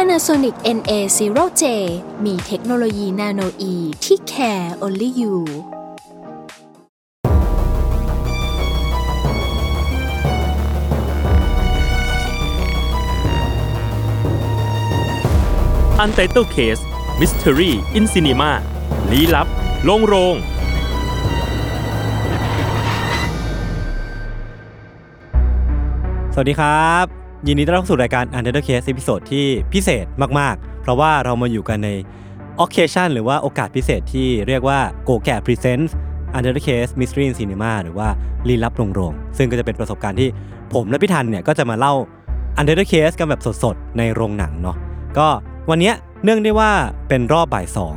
Panasonic NA0J มีเทคโนโลยีนาโนอีที่ care only you อันเต l e Case Mystery in Cinema ลี้ลับโลงโรงสวัสดีครับ ยินดีต้อนรับสู่รายการ Under Case ตอนที่พิเศษมากๆ เพราะว่าเรามาอยู่กันใน occasion หรือว่าโอกาสพิเศษที่เรียกว่า Go g a Presents Under Case Mystery in Cinema หรือว่าลี้ลับโรงโรงซึ่งก็จะเป็นประสบการณ์ที่ผมและพี่ทันเนี่ยก็จะมาเล่า Under Case กันแบบสดๆ ในโรงหนังเนาะก็วันนี้เนื่องได้ว่าเป็นรอบบ่ายสอง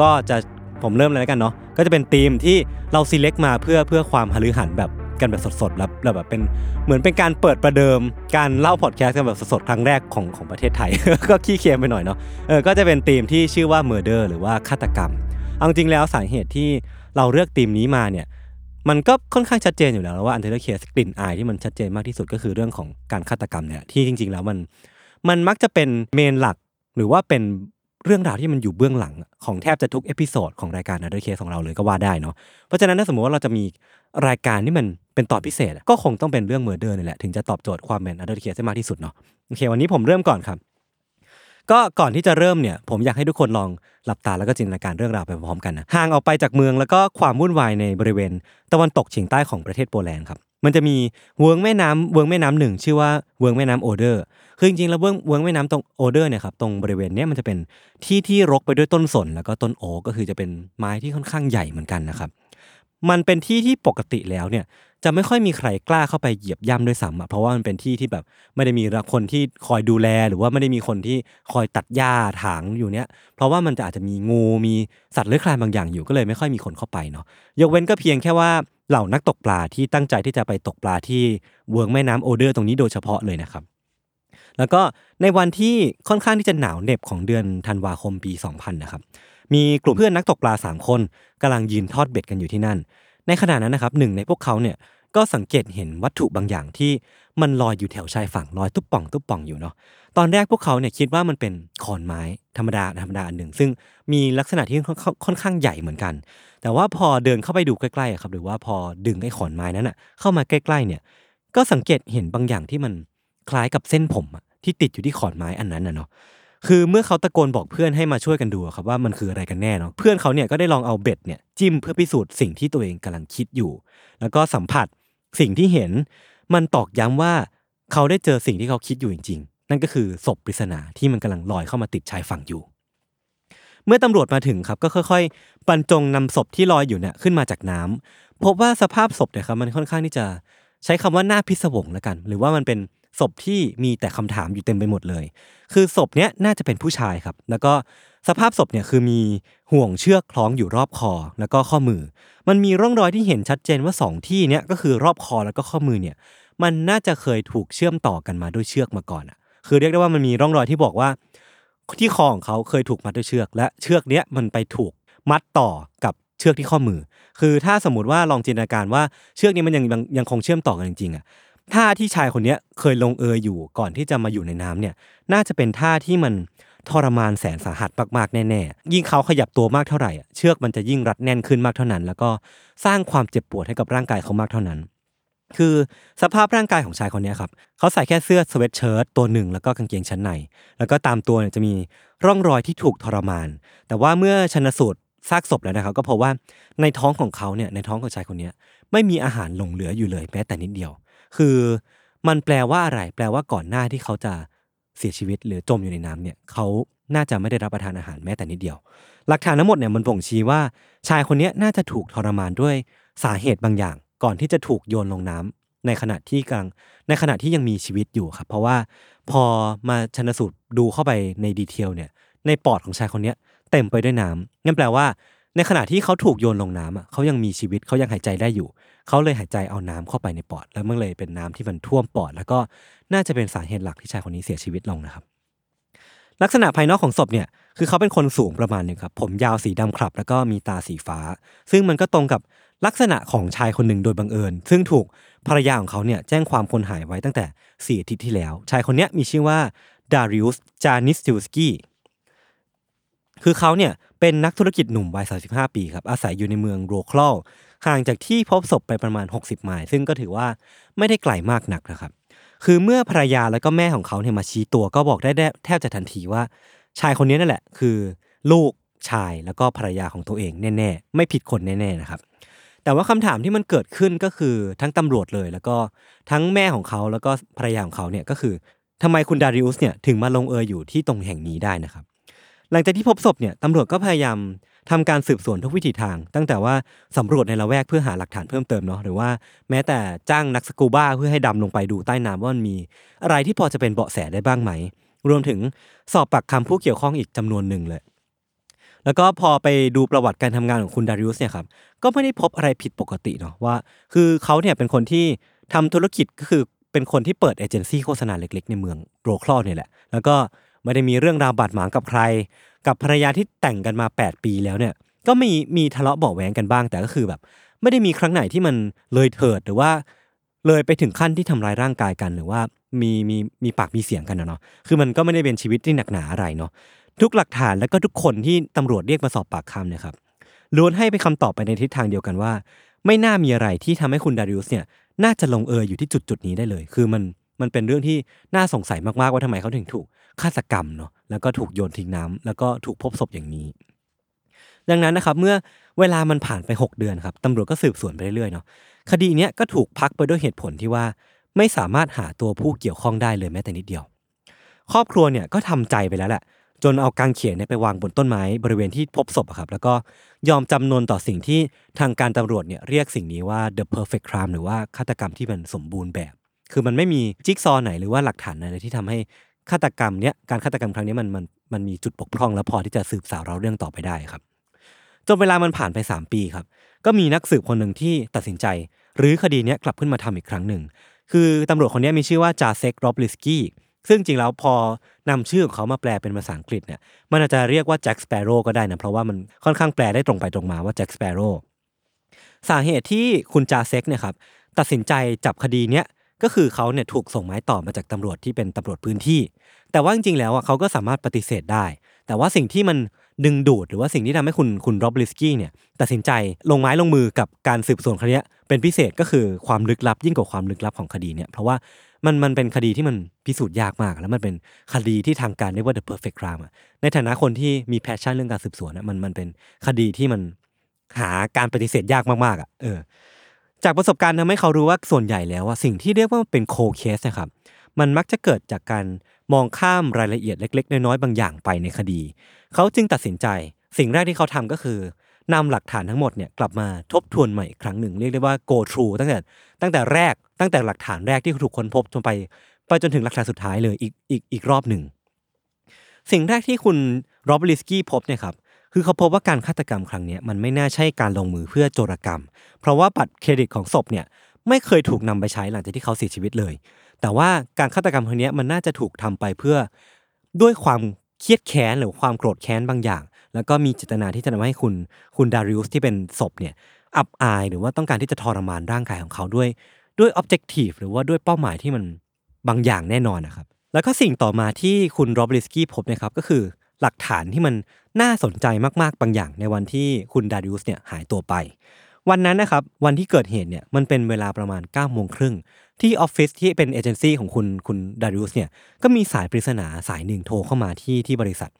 ก็จะผมเริ่มเลยแล้วกันเนาะก็จะเป็นธีมที่เรา select มาเพื่อเพื่อความฮาลือหันแบบ กันแบบสดๆแล้วแบบเป็นเหมือนเป็นการเปิดประเดิมการเล่าพอดแคสต์กันแบบสดๆครั้งแรกของของประเทศไทย ก็ขี้เคียมไปหน่อยเนาะเออก็จะเป็นธีมที่ชื่อว่า murder หรือว่าฆาตกรรมเอาจริงแล้วสาเหตุที่เราเลือกธีมนี้มาเนี่ยมันก็ค่อนข้างชัดเจนอยู่แล้วว่าอันเทอร์เคสกลิ่นอายที่มันชัดเจนมากที่สุดก็คือเรื่องของการฆาตกรรมเนี่ยที่จริง ๆ แล้วมันมันมักจะเป็นเมนหลักหรือว่าเป็น เรื่องราวที่มันอยู่เบื้องหลังของแทบจะทุก episode ของรายการ Untitled Case ของเราเลยก็ว่าได้เนาะเพราะฉะนั้นถ้าสมมติว่าเราจะมีรายการที่มันเป็นตอนพิเศษ ก็คงต้องเป็นเรื่อง murder นี่แหละถึงจะตอบโจทย์ความเป็น Untitled Case ได้มากที่สุดเนาะโอเควันนี้ผมเริ่มก่อนครับ ก็ก่อนที่จะเริ่มเนี่ยผมอยากให้ทุกคนลองหลับตาแล้วก็จินตนาการเรื่องราวไปพร้อมกันนะห่างออกไปจากเมืองแล้วก็ความวุ่นวายในบริเวณ ตะวันตกเฉียงใต้ของประเทศโปแลนด์ครับมันจะมีเวิ้งแม่น้ำเวิ้งแม่น้ำหนึ่งชื่อว่าเวิงแม่น้ำโอเดอร์ คือจริงๆแล้วเวิงเวิงแม่น้ำตรงโอเดอร์เนี่ยครับตรงบริเวณนี้มันจะเป็นที่ที่รกไปด้วยต้นสนแล้วก็ต้นโอก็คือจะเป็นไม้ที่ค่อนข้างใหญ่เหมือนกันนะครับ มันเป็นที่ที่ปกติแล้วเนี่ย จะไม่ค่อยมีใครกล้าเข้าไปเหยียบย่ำด้วยซ้ำเพราะว่ามันเป็นที่ที่แบบไม่ได้มีคนที่คอยดูแลหรือว่าไม่ได้มีคนที่คอยตัดหญ้าถางอยู่เนี้ยเพราะว่ามันจะอาจจะมีงูมีสัตว์เลื้อยคลานบางอย่างอยู่ก็เลยไม่ค่อยมีคนเข้าไปเนาะยกเว้นก็เพียงแค่ว่าเหล่านักตกปลาที่ตั้งใจที่จะไปตกปลาที่เวิ้งแม่น้ำโอเดอร์ตรงนี้โดยเฉพาะเลยนะครับ แล้วก็ในวันที่ค่อนข้างที่จะหนาวเหน็บของเดือนธันวาคมปี 2000 นะครับมีกลุ่มเพื่อนนักตกปลา 3 คนกำลังยืนทอดเบ็ดกันอยู่ที่นั่น ในขณะนั้นนะครับหนึ่งในพวกเขาเนี่ยก็สังเกตเห็นวัตถุบางอย่างที่มันลอยอยู่แถวชายฝั่งลอยตุ๊บป่องตุ๊บป่องอยู่เนาะตอนแรกพวกเขาเนี่ยคิดว่ามันเป็นขอนไม้ธรรมดาธรรมดาอันหนึ่งซึ่งมีลักษณะที่ค่อนข้างใหญ่เหมือนกัน แต่ว่าพอเดินเข้าไปดูใกล้ๆครับหรือว่าพอดึงไอ้ขอนไม้นั้นอะเข้ามาใกล้ๆเนี่ยก็สังเกตเห็นบางอย่างที่มันคล้ายกับเส้นผมที่ติดอยู่ที่ขอนไม้อันนั้นนะเนาะ คือเมื่อเขาตะโกนบอกเพื่อนให้มาช่วยกันดูครับว่ามันคืออะไรกันแน่เนาะเพื่อนเขาเนี่ยก็ได้ลองเอาเบ็ดเนี่ยจิ้มเพื่อพิสูจน์สิ่งที่ตัวเองกำลังคิดอยู่ แล้วก็สัมผัสสิ่งที่เห็น มันตอกย้ำว่าเขาได้เจอสิ่งที่เขาคิดอยู่จริง ๆ นั่นก็คือศพปริศนาที่มันกำลังลอยเข้ามาติดชายฝั่งอยู่ เมื่อตำรวจมาถึงครับก็ค่อยๆบรรจงนำศพที่ลอยอยู่เนี่ยขึ้นมาจากน้ำพบว่าสภาพศพเนี่ยครับมันค่อนข้างที่จะใช้คำว่าหน่าพิศวงแล้วกัน หรือว่ามันเป็น ศพที่มีแต่คำถามอยู่เต็มไปหมดเลย คือศพเนี้ยน่าจะเป็นผู้ชายครับ แล้วก็สภาพศพเนี่ยคือมีห่วงเชือกคล้องอยู่รอบคอแล้วก็ข้อมือ มันมีร่องรอยที่เห็นชัดเจนว่า 2 ที่เนี้ยก็คือรอบคอแล้วก็ข้อมือเนี่ย มันน่าจะเคยถูกเชื่อมต่อกันมาด้วยเชือกมาก่อนอะ คือเรียกได้ว่ามันมีร่องรอยที่บอกว่าที่คอของเขาเคยถูกมัดด้วยเชือก และเชือกเนี้ยมันไปถูกมัดต่อกับเชือกที่ข้อมือ คือถ้าสมมติว่าลองจินตนาการว่าเชือกนี้มันยังยังคงเชื่อมต่อกันจริงๆอะ ท่าที่ชายคนนี้เคยลงเอยอยู่ก่อนที่จะมาอยู่ในน้ำเนี่ย น่าจะเป็นท่าที่มันทรมานแสนสาหัสมากๆแน่ๆ ยิ่งเขาขยับตัวมากเท่าไหร่เชือกมันจะยิ่งรัดแน่นขึ้นมากเท่านั้น แล้วก็สร้างความเจ็บปวดให้กับร่างกายเขามากเท่านั้น คือสภาพร่างกายของชายคนนี้ครับเขาใส่แค่เสื้อสเวตเชิ้ตตัวหนึ่งแล้วก็กางเกงชั้นใน แล้วก็ตามตัวเนี่ยจะมีร่องรอยที่ถูกทรมาน แต่ว่าเมื่อชนสูตรซากศพแล้วนะครับ ก็พบว่าในท้องของเขาเนี่ยในท้องของชายคนนี้ไม่มีอาหารหลงเหลืออยู่เลยแม้แต่นิดเดียว คือมันแปลว่าอะไร แปลว่าก่อนหน้าที่เขาจะเสียชีวิตหรือจมอยู่ในน้ำเนี่ยเขาน่าจะไม่ได้รับประทานอาหารแม้แต่นิดเดียว หลักฐานทั้งหมดเนี่ยมันบ่งชี้ว่าชายคนนี้น่าจะถูกทรมานด้วยสาเหตุบางอย่าง ก่อนที่จะถูกโยนลงน้ำในขณะที่กลางในขณะที่ยังมีชีวิตอยู่ครับ เพราะว่าพอมาชนสูตรดูเข้าไปในดีเทลเนี่ยในปอดของชายคนนี้เต็มไปด้วยน้ำนั่นแปลว่า ในขณะที่เขาถูกโยนลงน้ำอะเขายังมีชีวิตเขายังหายใจได้อยู่ เขาเลยหายใจเอาน้ำเข้าไปในปอด แล้วมันเลยเป็นน้ำที่มันท่วมปอด แล้วก็น่าจะเป็นสาเหตุหลักที่ชายคนนี้เสียชีวิตลงนะครับ ลักษณะภายนอกของศพเนี่ยคือเขาเป็นคนสูงประมาณหนึ่งครับ ผมยาวสีดำครับ แล้วก็มีตาสีฟ้า ซึ่งมันก็ตรงกับลักษณะของชายคนหนึ่งโดยบังเอิญ ซึ่งถูกภรรยาของเขาเนี่ยแจ้งความคนหายไว้ตั้งแต่สี่อาทิตย์ที่แล้ว ชายคนนี้มีชื่อว่าดาริอุสจานิสติวสกี้คือเขาเนี่ย เป็นนักธุรกิจหนุ่มวัย 35 ปีครับอาศัยอยู่ในเมืองโรคลอห่างจากที่พบศพไปประมาณ 60 ไมล์ซึ่งก็ถือว่าไม่ได้ไกลมากนักนะครับ คือเมื่อภรรยาแล้วก็แม่ของเขาเนี่ยมาชี้ตัวก็บอกได้แทบจะทันทีว่า ชายคนนี้นั่นแหละ คือลูกชายแล้วก็ภรรยาของตัวเองแน่ๆ ไม่ผิดคนแน่ๆนะครับ แต่ว่าคำถามที่มันเกิดขึ้นก็คือทั้งตำรวจเลย แล้วก็ทั้งแม่ของเขาแล้วก็ภรรยาของเขาเนี่ยก็คือทำไมคุณดาริอุสเนี่ยถึงมาลงเอยอยู่ที่ตรงแห่งนี้ได้นะครับ หลังจากที่พบศพเนี่ยตำรวจก็พยายามทำการสืบสวนทุกวิถีทาง ตั้งแต่ว่าสำรวจในละแวกเพื่อหาหลักฐานเพิ่มเติมเนาะหรือว่าแม้แต่จ้างนักสกูบ้าเพื่อให้ดำลงไปดูใต้น้ำว่ามันมี อะไรที่พอจะเป็นเบาะแสได้บ้างไหม รวมถึงสอบปากคำผู้เกี่ยวข้องอีกจำนวนหนึ่งเลย แล้วก็พอไปดูประวัติการทำงานของคุณดาริอุสเนี่ยครับก็ไม่ได้พบอะไรผิดปกติเนาะว่า คือเขาเนี่ยเป็นคนที่ทำธุรกิจก็คือเป็นคนที่เปิดเอเจนซี่โฆษณาเล็ก ๆ ในเมืองโรคลอเนี่ยแหละแล้วก็ ไม่ได้มีเรื่องราวบาดหมางกับใคร กับภรรยาที่แต่งกันมา 8 ปีแล้วเนี่ย ก็มีมีทะเลาะเบาะแหวงกันบ้าง แต่ก็คือแบบ ไม่ได้มีครั้งไหนที่มันเลยเถิดหรือว่า เลยไปถึงขั้นที่ทำร้ายร่างกายกันหรือว่ามีมีมีปากมีเสียงกันนะเนาะ คือมันก็ไม่ได้เป็นชีวิตที่หนักหนาอะไรเนาะ ทุกหลักฐานแล้วก็ทุกคนที่ตำรวจเรียกมาสอบปากคำเนี่ยครับ ล้วนให้ไปคำตอบไปในทิศทางเดียวกันว่า ไม่น่ามีอะไรที่ทำให้คุณดาริอุสเนี่ย น่าจะลงเอยอยู่ที่จุดจุดนี้ได้เลย คือมันมันเป็นเรื่องที่น่าสงสัยมากๆว่าทำไมเขาถึงถูก ฆาตกรรมเนาะแล้วก็ถูกโยนทิ้งน้ำแล้วก็ถูกพบศพอย่างนี้ ดังนั้นนะครับเมื่อเวลามันผ่านไป 6 เดือนครับตำรวจก็สืบสวนไปเรื่อยๆเนาะคดีเนี้ยก็ถูกพักไปด้วยเหตุผลที่ว่าไม่สามารถหาตัวผู้เกี่ยวข้องได้เลยแม้แต่นิดเดียว ครอบครัวเนี่ยก็ทำใจไปแล้วแหละจนเอากางเขนเนี่ยไปวางบนต้นไม้บริเวณที่พบศพอะครับ แล้วก็ยอมจำนนต่อสิ่งที่ทางการตำรวจเนี่ยเรียกสิ่งนี้ว่า the perfect crime หรือว่าฆาตกรรมที่มันสมบูรณ์แบบ คือมันไม่มีจิ๊กซอว์ไหนหรือว่าหลักฐานอะไรที่ทำให้ ฆาตกรรมเนี้ยการฆาตกรรมครั้งนี้มันมันมันมีจุดบกพร่องแล้วพอที่จะสืบสาวราวเรื่องต่อไปได้ครับจนเวลามันผ่านไป 3 ปีครับ ก็มีนักสืบคนหนึ่งที่ตัดสินใจรื้อคดีนี้กลับขึ้นมาทำอีกครั้งหนึ่ง คือตำรวจคนนี้มีชื่อว่าจาเซกโรบลิสกี้ซึ่งจริงแล้วพอนำชื่อของเขามาแปลเป็นภาษาอังกฤษเนี่ยมันอาจจะเรียกว่า Jack Sparrow ก็ได้นะเพราะว่ามันค่อนข้างแปลได้ตรงไปตรงมาว่า Jack Sparrowสาเหตุที่คุณจาเซกเนี่ยครับตัดสินใจจับคดีเนี้ย ก็คือเขาเนี่ยถูกส่งไม้ต่อมาจากตำรวจที่เป็นตำรวจพื้นที่ แต่ว่าจริงๆแล้วอะเขาก็สามารถปฏิเสธได้ แต่ว่าสิ่งที่มันดึงดูดหรือว่าสิ่งที่ทำให้คุณคุณโรบลิสกี้เนี่ยตัดสินใจลงไม้ลงมือกับการสืบสวนคดีนี้เป็นพิเศษก็คือความลึกลับยิ่งกว่าความลึกลับของคดีเนี่ยเพราะว่ามันมันเป็นคดีที่มันพิสูจน์ยากมาก แล้วมันเป็นคดีที่ทางการเรียกว่า the perfect crime ในฐานะคนที่มี passion เรื่องการสืบสวนมันมันเป็นคดีที่มันหาการปฏิเสธยากมากๆอะเออ จากประสบการณ์ทำให้เขารู้ว่าส่วนใหญ่แล้วว่าสิ่งที่เรียกว่าเป็นโคเคสนะครับมันมักจะเกิดจากการมองข้ามรายละเอียดเล็ก ๆ น้อยๆบางอย่างไปในคดี เขาจึงตัดสินใจ สิ่งแรกที่เขาทำก็คือนำหลักฐานทั้งหมดเนี่ยกลับมาทบทวนใหม่อีกครั้งหนึ่งเรียกได้ว่า go through ตั้งแต่ตั้งแต่แรกตั้งแต่หลักฐานแรกที่ถูกค้นพบจนไปไปจนถึงหลักฐานสุดท้ายเลยอีกอีกอีกรอบหนึ่งสิ่งแรกที่คุณโรบลิสกี้พบเนี่ยครับ คือเขาพบว่าการฆาตกรรมครั้งนี้มันไม่น่าใช่การลงมือเพื่อโจรกรรม เพราะว่าบัตรเครดิตของศพเนี่ยไม่เคยถูกนำไปใช้หลังจากที่เขาเสียชีวิตเลย แต่ว่าการฆาตกรรมครั้งนี้มันน่าจะถูกทำไปเพื่อด้วยความเคียดแค้นหรือความโกรธแค้นบางอย่าง แล้วก็มีเจตนาที่จะทำให้คุณคุณดาริอุสที่เป็นศพเนี่ยอับอายหรือว่าต้องการที่จะทรมานร่างกายของเขาด้วยด้วย objective หรือว่าด้วยเป้าหมายที่มันบางอย่างแน่นอนนะครับ แล้วก็สิ่งต่อมาที่คุณโรบลิสกี้พบนะครับก็คือหลักฐานที่มัน น่าสนใจมากๆบางอย่างในวันที่คุณดาริอุสเนี่ยหายตัวไป วันนั้นนะครับวันที่เกิดเหตุเนี่ยมันเป็นเวลาประมาณ9ก้าโมงครึ่งที่ออฟฟิศที่เป็นเอเจนซี่ของคุณคุณดาริอุสเนี่ยก็มีสายปริศนาสายหนึ่งโทรเข้ามาที่ที่บริษัท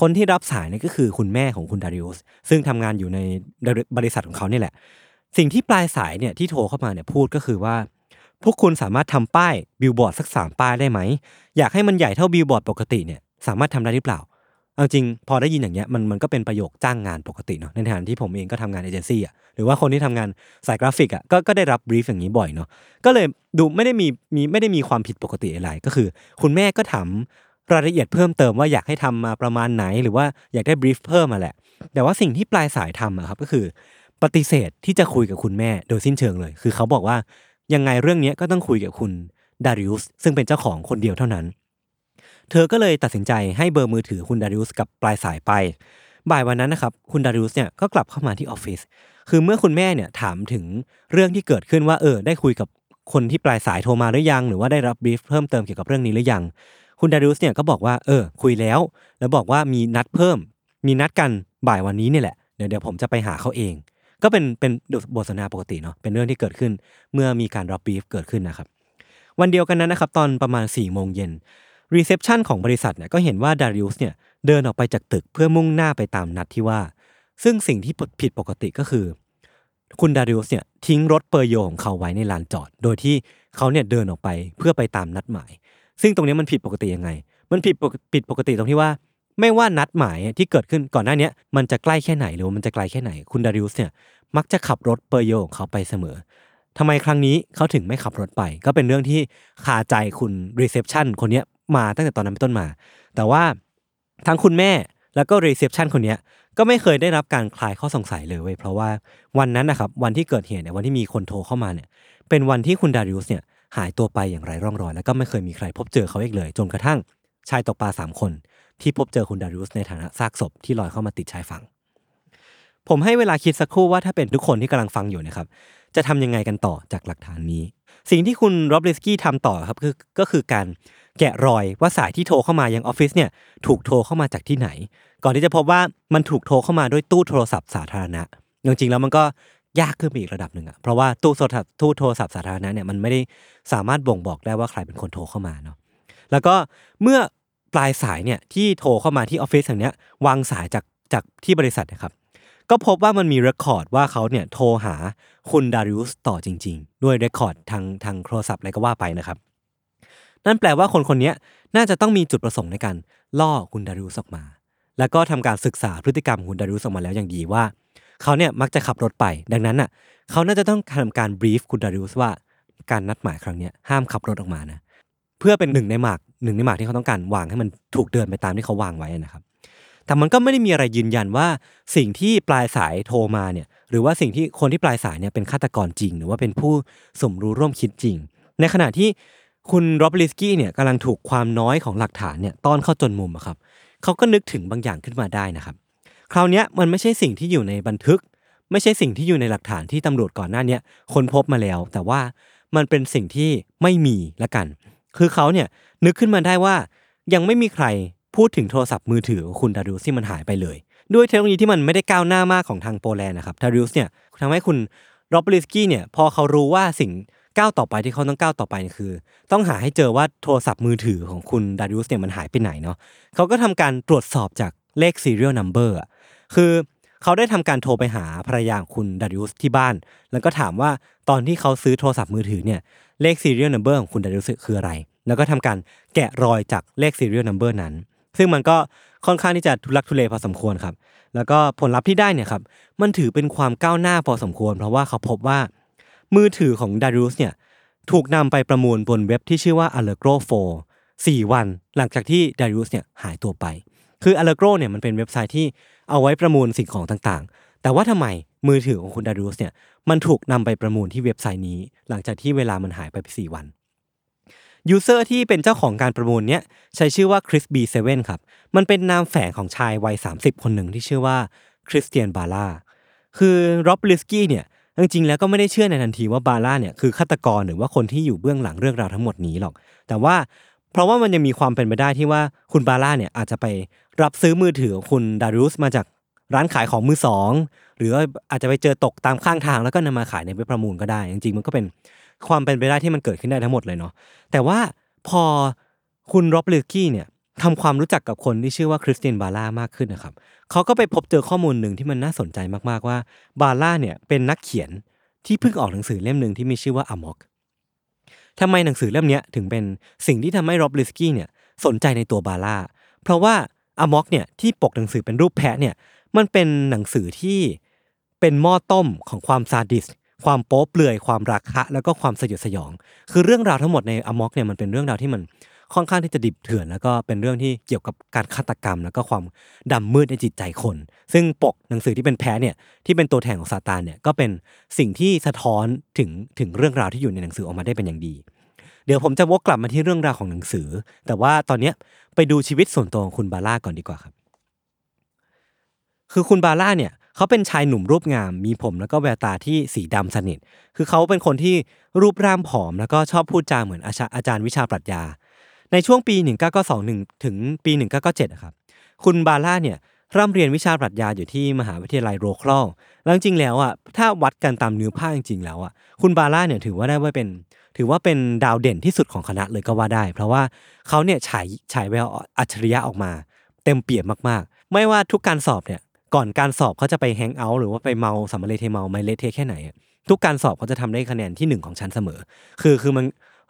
คนที่รับสายเนี่ยก็คือคุณแม่ของคุณดาริอุสซึ่งทำงานอยู่ในบริษัทของเขาเนี่ยแหละ สิ่งที่ปลายสายเนี่ยที่โทรเข้ามาเนี่ยพูดก็คือว่าพวกคุณสามารถทำป้ายบิลบอร์ดสักสามป้ายได้ไหม อยากให้มันใหญ่เท่าบิลบอร์ดปกติเนี่ยสามารถทำได้หรือเปล่า เอาจริงพอได้ยินอย่างเงี้ยมันมันก็เป็นประโยคจ้างงานปกติเนาะในฐานที่ผมเองก็ทำงานเอเจนซี่อะหรือว่าคนที่ทำงานสายกราฟิกอะก็ก็ได้รับ brief อย่างนี้บ่อยเนาะก็เลยดูไม่ได้มีมีไม่ได้มีความผิดปกติอะไรก็คือ คุณแม่ก็ถามรายละเอียดเพิ่มเติมว่าอยากให้ทำมาประมาณไหน หรือว่าอยากได้ brief เพิ่มมาแหละ แต่ว่าสิ่งที่ปลายสายทำอะครับก็คือ ปฏิเสธที่จะคุยกับคุณแม่โดยสิ้นเชิงเลย คือเขาบอกว่ายังไงเรื่องนี้ก็ต้องคุยกับคุณดาริอุสซึ่งเป็นเจ้าของคนเดียวเท่านั้น เธอก็เลยตัดสินใจให้เบอร์มือถือคุณดาริอุสกับปลายสายไป บ่ายวันนั้นนะครับคุณดาริอุสเนี่ยก็กลับเข้ามาที่ออฟฟิศคือเมื่อคุณแม่เนี่ยถามถึงเรื่องที่เกิดขึ้นว่าเออได้คุยกับคนที่ปลายสายโทรมาหรือยัง หรือว่าได้รับบรีฟเพิ่มเติมเกี่ยวกับเรื่องนี้หรือยัง คุณดาริอุสเนี่ยก็บอกว่าเออ คุยแล้ว แล้วบอกว่ามีนัดเพิ่ม มีนัดกันบ่ายวันนี้เนี่ยแหละเดี๋ยวเดี๋ยวผมจะไปหาเขาเอง ก็เป็นเป็นบทสนทนาปกติเนาะเป็นเรื่องที่เกิดขึ้น เมื่อมีการรับ brief เกิดขึ้นนะครับวันเดียวกันนั้นนะครับตอนประมาณ4ี่โมงเย็น reception ของบริษัทเนี่ยก็เห็นว่าดาริอุสเนี่ยเดินออกไปจากตึกเพื่อมุ่งหน้าไปตามนัดที่ว่า ซึ่งสิ่งที่ผิดปกติก็คือ คุณดาริอุสเนี่ยทิ้งรถเปอโยต์ของเขาไว้ในลานจอด โดยที่เขาเนี่ยเดินออกไปเพื่อไปตามนัดหมาย ซึ่งตรงนี้มันผิดปกติยังไง มันผิดปกผิดปกติตรงที่ว่า ไม่ว่านัดหมายที่เกิดขึ้นก่อนหน้านี้มันจะใกล้แค่ไหนหรือว่ามันจะไกลแค่ไหน คุณดาริอุสเนี่ยมักจะขับรถเปอโยต์ของเขาไปเสมอทำไมครั้งนี้เขาถึงไม่ขับรถไป ก็เป็นเรื่องที่คาใจคุณ reception คนนี้ มาตั้งแต่ตอนนั้นเป็นต้นมา แต่ว่าทั้งคุณแม่แล้วก็ reception คนเนี้ยก็ไม่เคยได้รับการคลายข้อสงสัยเลยเว้ยเพราะว่าวันนั้นนะครับวันที่เกิดเหตุเนี่ยวันที่มีคนโทรเข้ามาเนี่ย เป็นวันที่คุณดาริอุสเนี่ยหายตัวไปอย่างไร้ร่องรอย แล้วก็ไม่เคยมีใครพบเจอเขาอีกเลย จนกระทั่งชายตกปลาสามคน ที่พบเจอคุณดาริอุสในฐานะซากศพที่ลอยเข้ามาติดชายฝั่งผมให้เวลาคิดสักครู่ว่าถ้าเป็นทุกคนที่กำลังฟังอยู่นะครับจะทำยังไงกันต่อจากหลักฐานนี้ สิ่งที่คุณโรบลิสกี้ทำต่อครับคือก็คือการ แกะรอยว่าสายที่โทรเข้ามายังออฟฟิศเนี่ยถูกโทรเข้ามาจากที่ไหน ก่อนที่จะพบว่ามันถูกโทรเข้ามาด้วยตู้โทรศัพท์สาธารณะจริงๆแล้วมันก็ยากขึ้นไปอีกระดับหนึ่งอะเพราะว่าตู้โทรศัพท์ตู้โทรศัพท์สาธารณะเนี่ยมันไม่ได้สามารถบ่งบอกได้ว่าใครเป็นคนโทรเข้ามาเนาะแล้วก็เมื่อปลายสายเนี่ยที่โทรเข้ามาที่ออฟฟิศแห่งเนี้ยวางสายจากจากที่บริษัทนะครับก็พบว่ามันมี record ว่าเขาเนี่ยโทรหาคุณดาริอุสต่อจริง ๆ ด้วย record ทางทางโทรศัพท์อะไรก็ว่าไปนะครับ นั่นแปลว่าคนคนนี้น่าจะต้องมีจุดประสงค์ในการล่อคุณดาริอุสออกมา แล้วก็ทำการศึกษาพฤติกรรมคุณดาริอุสออกมาแล้วอย่างดีว่า เขาเนี่ยมักจะขับรถไป ดังนั้นอะ เขาน่าจะต้องทำการบรีฟคุณดาริอุสว่าการนัดหมายครั้งนี้ห้ามขับรถออกมานะเพื่อเป็นหนึ่งในหมากหนึ่งในหมากที่เขาต้องการวางให้มันถูกเดินไปตามที่เขาวางไว้นะครับ แต่มันก็ไม่ได้มีอะไรยืนยันว่าสิ่งที่ปลายสายโทรมาเนี่ยหรือว่าสิ่งที่คนที่ปลายสายเนี่ยเป็นฆาตกรจริง หรือว่าเป็นผู้สมรู้ร่วมคิดจริง ในขณะที่ คุณโรบลิสกี้เนี่ยกำลังถูกความน้อยของหลักฐานเนี่ยต้อนเข้าจนมุมอะครับเขาก็นึกถึงบางอย่างขึ้นมาได้นะครับ คราวนี้มันไม่ใช่สิ่งที่อยู่ในบันทึก ไม่ใช่สิ่งที่อยู่ในหลักฐานที่ตำรวจก่อนหน้านี้ยคนพบมาแล้ว แต่ว่ามันเป็นสิ่งที่ไม่มีละกัน คือเขาเนี่ยนึกขึ้นมาได้ว่า ยังไม่มีใครพูดถึงโทรศัพท์มือถือของคุณดาริอุสที่มันหายไปเลย ด้วยเทคโนโลยีที่มันไม่ได้ก้าวหน้ามากของทางโปแลนด์นะครับดาริอุสเนี่ยทำให้คุณโรบลิสกี้เนี่ยพอเขารู้ว่าสิ่ง ก้าวต่อไปที่เขาต้องก้าวต่อไปคือ ต้องหาให้เจอว่าโทรศัพท์มือถือของคุณดาริอุสเนี่ยมันหายไปไหนเนาะเขาก็ทำการตรวจสอบจากเลข serial number คือเขาได้ทำการโทรไปหาภรรยาของคุณดาริอุสที่บ้าน แล้วก็ถามว่าตอนที่เขาซื้อโทรศัพท์มือถือเนี่ยเลข serial number ของคุณดาริอุสคืออะไร แล้วก็ทำการแกะรอยจากเลข serial number นั้น ซึ่งมันก็ค่อนข้างที่จะทุลักทุเลพอสมควรครับแล้วก็ผลลัพธ์ที่ได้เนี่ยครับมันถือเป็นความก้าวหน้าพอสมควร เพราะว่าเขาพบว่า มือถือของดาริอุสเนี่ยถูกนำไปประมูลบนเว็บที่ชื่อว่า Allegro 4 4 วันหลังจากที่ดาริอุสเนี่ยหายตัวไป คือ Allegro เนี่ยมันเป็นเว็บไซต์ที่เอาไว้ประมูลสิ่งของต่างๆ แต่ว่าทำไมมือถือของคุณดาริอุสเนี่ยมันถูกนำไปประมูลที่เว็บไซต์นี้ หลังจากที่เวลามันหายไป4วัน user ที่เป็นเจ้าของการประมูลเนี้ยใช้ชื่อว่า ChrisB7 ครับ มันเป็นนามแฝงของชายวัย 30 คนหนึ่งที่ชื่อว่าคริสเตียนบาร่าคือร็อบลิสกี้เนี่ย จริงๆแล้วก็ไม่ได้เชื่อในทันทีว่าบาร่าเนี่ยคือฆาตกรหรือว่าคนที่อยู่เบื้องหลังเรื่องราวทั้งหมดนี้หรอก แต่ว่าเพราะว่ามันยังมีความเป็นไปได้ที่ว่าคุณบาร่าเนี่ยอาจจะไปรับซื้อมือถือของคุณดาริอุสมาจากร้านขายของมือสองหรือว่าอาจจะไปเจอตกตามข้างทางแล้วก็นำมาขายในเว็บประมูลก็ได้ จริงๆมันก็เป็นความเป็นไปได้ที่มันเกิดขึ้นได้ทั้งหมดเลยเนาะแต่ว่าพอคุณร็อบลิสกี้เนี่ย ทำความรู้จักกับคนที่ชื่อว่าคริสเตียนบาร่ามากขึ้นนะครับเขาก็ไปพบเจอข้อมูลหนึ่งที่มันน่าสนใจมากๆว่าบาร่าเนี่ยเป็นนักเขียนที่เพิ่งออกหนังสือเล่มหนึ่งที่มีชื่อว่า Amok ทำไมหนังสือเล่มนี้ถึงเป็นสิ่งที่ทำให้ร็อบลิสกี้เนี่ยสนใจในตัวบาร่าเพราะว่า Amok เนี่ยที่ปกหนังสือเป็นรูปแพะเนี่ยมันเป็นหนังสือที่เป็นหม้อต้มของความซาดิสม์ความโป๊เปลือยความราคะ แล้วก็ความสยดสยอง คือเรื่องราวทั้งหมดในอมอกเนี่ยมันเป็นเรื่องราวที่มัน ค่อนข้างที่จะดิบเถื่อน แล้วก็เป็นเรื่องที่เกี่ยวกับการฆาตกรรม แล้วก็ความดำมืดในจิตใจคน ซึ่งปกหนังสือที่เป็นแพ้เนี่ยที่เป็นตัวแทนของซาตานเนี่ยก็เป็นสิ่งที่สะท้อนถึงถึงเรื่องราวที่อยู่ในหนังสือออกมาได้เป็นอย่างดี เดี๋ยวผมจะวกกลับมาที่เรื่องราวของหนังสือ แต่ว่าตอนเนี้ยไปดูชีวิตส่วนตัวของคุณบาร่าก่อนดีกว่าครับ คือคุณบาร่าเนี่ยเขาเป็นชายหนุ่มรูปงาม มีผมแล้วก็แววตาที่สีดำสนิท คือเขาเป็นคนที่รูปร่างผอม แล้วก็ชอบพูดจาเหมือนอาจารย์อาจารย์วิชาปรัชญา ในช่วงปี 1992ถึงปี 1997ครับคุณบาร่าเนี่ยร่ำเรียนวิชาปรัชญาอยู่ที่มหาวิทยาลัยโรคลอลแล้วจริงแล้วอะถ้าวัดกันตามเนื้อผ้าจริงๆแล้วอะคุณบาร่าเนี่ยถือว่าได้ว่าเป็น ถือว่าเป็นดาวเด่นที่สุดของคณะเลยก็ว่าได้ เพราะว่าเขาเนี่ยฉายฉายแววอัจฉริยะออกมา เต็มเปี่ยมมากๆ ไม่ว่าทุกการสอบเนี่ยก่อนการสอบเขาจะไป hang out หรือว่าไปเมาสำมะเลเทเมาไม่เลเทแค่ไหน ทุกการสอบเขาจะทำได้คะแนนที่หนึ่งของชั้นเสมอ คือคือมัน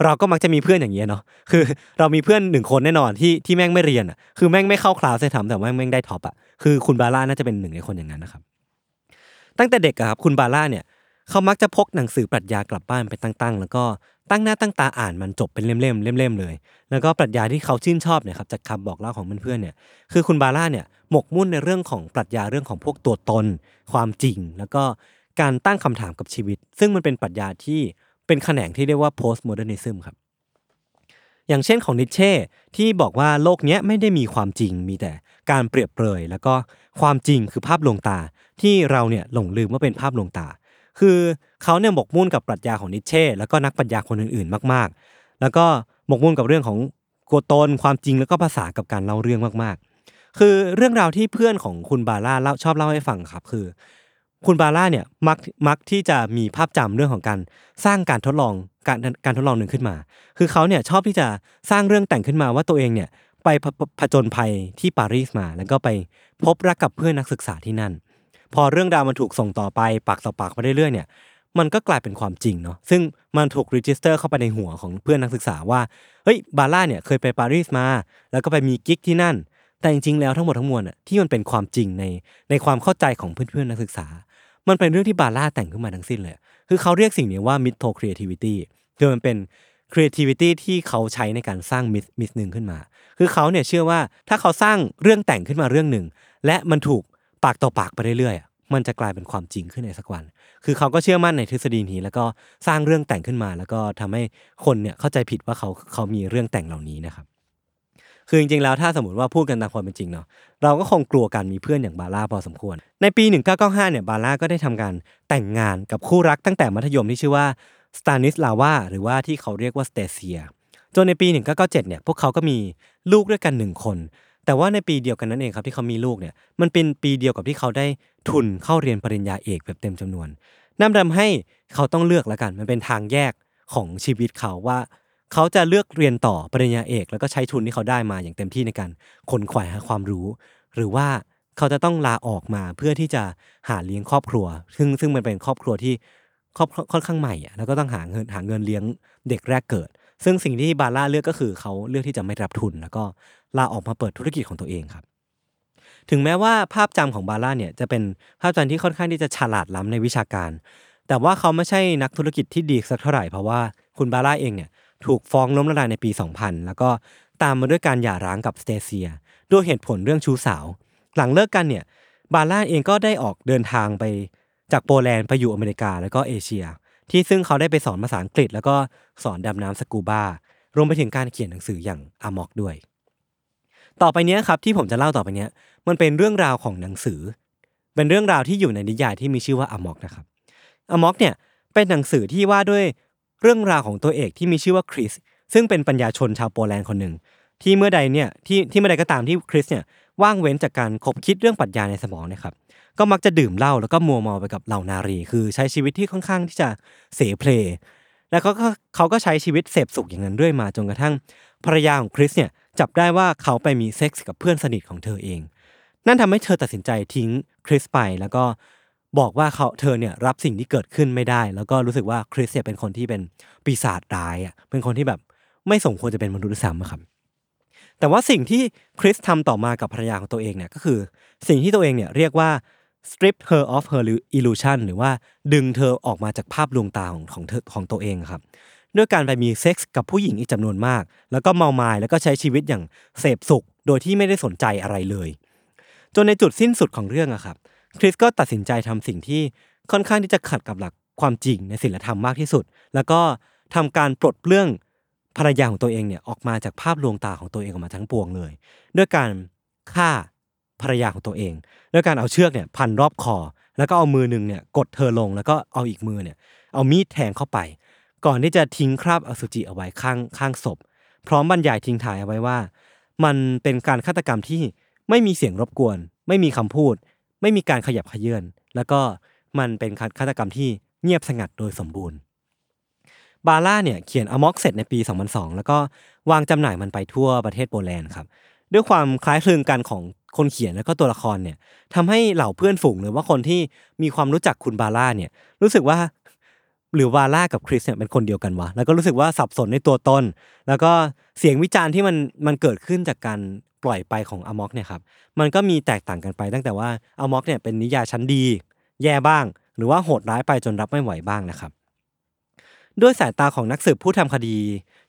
เราก็มักจะมีเพื่อนอย่างเงี้ยเนาะคือเรามีเพื่อนหนึ่งคนแน่นอนที่ที่แม่งไม่เรียนอะคือแม่งไม่เข้าคลาสเลยทำแต่ว่าแม่งได้ top อะคือคุณบาร่าน่าจะเป็นหนึ่งในคนอย่างนั้นนะครับ ตั้งแต่เด็กอะครับคุณบาร่าเนี่ยเขามักจะพกหนังสือปรัชญากลับบ้านไปตั้งๆ แล้วก็ตั้งหน้าตั้งตาอ่านมันจบเป็นเล่มๆเล่มๆเลย แล้วก็ปรัชญาที่เขาชื่นชอบเนี่ยครับจากคำบอกเล่าของเพื่อนๆเนี่ยคือคุณบาร่าเนี่ยหมกมุ่นในเรื่องของปรัชญาเรื่องของพวกตัวตน ความจริง แล้วก็การตั้งคำถามกับชีวิต ซึ่งมันเป็นปรัชญาที่ เป็นแขนงที่เรียกว่า postmodernism ครับ อย่างเช่นของนิเช่ที่บอกว่าโลกนี้ไม่ได้มีความจริงมีแต่การเปรียบเปรย แล้วก็ความจริงคือภาพลวงตาที่เราเนี่ยหลงลืมว่าเป็นภาพลวงตา คือเขาเนี่ยหมกมุ่นกับปรัชญาของนิเช่แล้วก็นักปรัชญาคนอื่นๆ มาก ๆ แล้วก็หมกมุ่นกับเรื่องของตัวตนความจริงแล้วก็ภาษากับการเล่าเรื่องมากๆ คือเรื่องราวที่เพื่อนของคุณบาร่าเล่าชอบเล่าให้ฟังครับ คือ คุณบาร่าเนี่ยมักมักที่จะมีภาพจำเรื่องของการสร้างการทดลองการการทดลองหนึ่งขึ้นมา คือเขาเนี่ยชอบที่จะสร้างเรื่องแต่งขึ้นมาว่าตัวเองเนี่ยไปผจญภัยที่ปารีสมา แล้วก็ไปพบรักกับเพื่อนนักศึกษาที่นั่น พอเรื่องราวมันถูกส่งต่อไปปากต่อปากไปเรื่อยๆเนี่ยมันก็กลายเป็นความจริงเนาะซึ่งมันถูก register เข้าไปในหัวของเพื่อนนักศึกษาว่าเฮ้ยบาร่าเนี่ยเคยไปปารีสมา แล้วก็ไปมีกิ๊กที่นั่น แต่จริงๆแล้วทั้งหมดทั้งมวลอะที่มันเป็นความจริงในในความเข้าใจของเพื่อนๆนักศึกษา มันเป็นเรื่องที่บาร่าแต่งขึ้นมาทั้งสิ้นเลย คือเขาเรียกสิ่งนี้ว่า mytho creativity คือมันเป็น creativity ที่เขาใช้ในการสร้าง myth myth หนึ่งขึ้นมา คือเขาเนี่ยเชื่อว่าถ้าเขาสร้างเรื่องแต่งขึ้นมาเรื่องหนึ่ง และมันถูกปากต่อปากไปเรื่อยๆ มันจะกลายเป็นความจริงขึ้นในสักวัน คือเขาก็เชื่อมั่นในทฤษฎีนี้ แล้วก็สร้างเรื่องแต่งขึ้นมา แล้วก็ทำให้คนเนี่ยเข้าใจผิดว่าเขาเขามีเรื่องแต่งเหล่านี้นะครับ คือจริงๆแล้วถ้าสมมติว่าพูดกันตามความเป็นจริงเนาะเราก็คงกลัวการมีเพื่อนอย่างบาร่าพอสมควร ในปี 1995เนี่ยบาร่าก็ได้ทำการแต่งงานกับคู่รักตั้งแต่มัธยมที่ชื่อว่าสตานิสลาวาหรือว่าที่เขาเรียกว่าสเตเซียจนในปี 1997เนี่ยพวกเขาก็มีลูกด้วยกันหนึ่งคน แต่ว่าในปีเดียวกันนั้นเองครับที่เขามีลูกเนี่ยมันเป็นปีเดียวกับที่เขาได้ทุนเข้าเรียนปริญญาเอกแบบเต็มจำนวนนั่นทำให้เขาต้องเลือกแล้วกัน มันเป็นทางแยกของชีวิตเขาว่า เขาจะเลือกเรียนต่อปริญญาเอก แล้วก็ใช้ทุนที่เขาได้มาอย่างเต็มที่ในการขนขวายหาความรู้ หรือว่าเขาจะต้องลาออกมาเพื่อที่จะหาเลี้ยงครอบครัว ซึ่งซึ่งมันเป็นครอบครัวที่ครอบค่อนข้างใหม่อะแล้วก็ต้องหาเงินหาเงินเลี้ยงเด็กแรกเกิด ซึ่งสิ่งที่บาร่าเลือกก็คือเขาเลือกที่จะไม่รับทุน แล้วก็ลาออกมาเปิดธุรกิจของตัวเองครับ ถึงแม้ว่าภาพจำของบาร่าเนี่ยจะเป็นภาพจำที่ค่อนข้างที่จะฉลาดล้ำในวิชาการ แต่ว่าเขาไม่ใช่นักธุรกิจที่ดีสักเท่าไหร่เพราะว่าคุณบาร่าเองเนี่ย ถูกฟ้องล้มละลายในปี 2000 แล้วก็ตามมาด้วยการหย่าร้างกับสเตเซีย ด้วยเหตุผลเรื่องชู้สาว หลังเลิกกันเนี่ยบาร่าเองก็ได้ออกเดินทางไปจากโปแลนด์ไปอยู่อเมริกาแล้วก็เอเชีย ที่ซึ่งเขาได้ไปสอนภาษาอังกฤษ แล้วก็สอนดำน้ำสกูบารวมไปถึงการเขียนหนังสืออย่างอามอกด้วย ต่อไปเนี้ยครับที่ผมจะเล่าต่อไปเนี้ยมันเป็นเรื่องราวของหนังสือ เป็นเรื่องราวที่อยู่ในนิยายที่มีชื่อว่าอามอกนะครับอามอกเนี่ยเป็นหนังสือที่ว่าด้วย เรื่องราวของตัวเอกที่มีชื่อว่าคริสซึ่งเป็นปัญญาชนชาวโปแลนด์คนหนึ่งที่เมื่อใดเนี่ยที่ที่เมื่อใดก็ตามที่คริสเนี่ยว่างเว้นจากการขบคิดเรื่องปรัชญาในสมองเนี่ยครับก็มักจะดื่มเหล้าแล้วก็มัวเมาไปกับเหล้านารี คือใช้ชีวิตที่ค่อนข้างที่จะเสเพลแล้วเขาก็เขาก็ใช้ชีวิตเสพสุขอย่างนั้นเรื่อยมาจนกระทั่งภรรยาของคริสเนี่ยจับได้ว่าเขาไปมีเซ็กส์กับเพื่อนสนิทของเธอเอง นั่นทำให้เธอตัดสินใจทิ้งคริสไปแล้วก็ บอกว่าเขาเธอเนี่ยรับสิ่งที่เกิดขึ้นไม่ได้ แล้วก็รู้สึกว่าคริสเนี่ยเป็นคนที่เป็นปีศาจร้ายอะเป็นคนที่แบบไม่สมควรจะเป็นมนุษย์ซ้ำครับแต่ว่าสิ่งที่คริสทำต่อมากับภรรยาของตัวเองเนี่ยก็คือ สิ่งที่ตัวเองเนี่ยเรียกว่า strip her of her illusion หรือว่าดึงเธอออกมาจากภาพลวงตาของของเธอของตัวเองครับด้วยการไปมีเซ็กส์กับผู้หญิงอีกจำนวนมาก แล้วก็เมามายแล้วก็ใช้ชีวิตอย่างเสพสุข โดยที่ไม่ได้สนใจอะไรเลย จนในจุดสิ้นสุดของเรื่องอะครับ คริสก็ตัดสินใจทำสิ่งที่ค่อนข้างที่จะขัดกับหลักความจริงในศีลธรรมมากที่สุด แล้วก็ทำการปลดเปลื้องภรรยาของตัวเองเนี่ยออกมาจากภาพลวงตาของตัวเองออกมาทั้งปวงเลย ด้วยการฆ่าภรรยาของตัวเอง ด้วยการเอาเชือกเนี่ยพันรอบคอ แล้วก็เอามือหนึ่งเนี่ยกดเธอลงแล้วก็เอาอีกมือเนี่ยเอามีดแทงเข้าไป ก่อนที่จะทิ้งคราบอสุจิเอาไว้ข้างข้างศพ พร้อมบรรยายทิ้งท้ายเอาไว้ว่า มันเป็นการฆาตกรรมที่ไม่มีเสียงรบกวน ไม่มีคำพูด ไม่มีการขยับขยื่นแล้วก็มันเป็นการฆาตกรรมที่เงียบสงัดโดยสมบูรณ์ บาร่าเนี่ยเขียนอมอกเสร็จในปี 2002 แล้วก็วางจำหน่ายมันไปทั่วประเทศโปแลนด์ครับด้วยความคล้ายคลึงกันของคนเขียนแล้วก็ตัวละครเนี่ยทำให้เหล่าเพื่อนฝูงหรือว่าคนที่มีความรู้จักคุณบาร่าเนี่ยรู้สึกว่าหรือวาร่ากับคริสเนี่ยเป็นคนเดียวกันวะ แล้วก็รู้สึกว่าสับสนในตัวตน แล้วก็เสียงวิจารณ์ที่มันมันเกิดขึ้นจากการ ปล่อยไปของอมอกเนี่ยครับมันก็มีแตกต่างกันไป ตั้งแต่ว่าอมอกเนี่ยเป็นนิยายชั้นดี แย่บ้าง หรือว่าโหดร้ายไปจนรับไม่ไหวบ้างนะครับ ด้วยสายตาของนักสืบผู้ทำคดี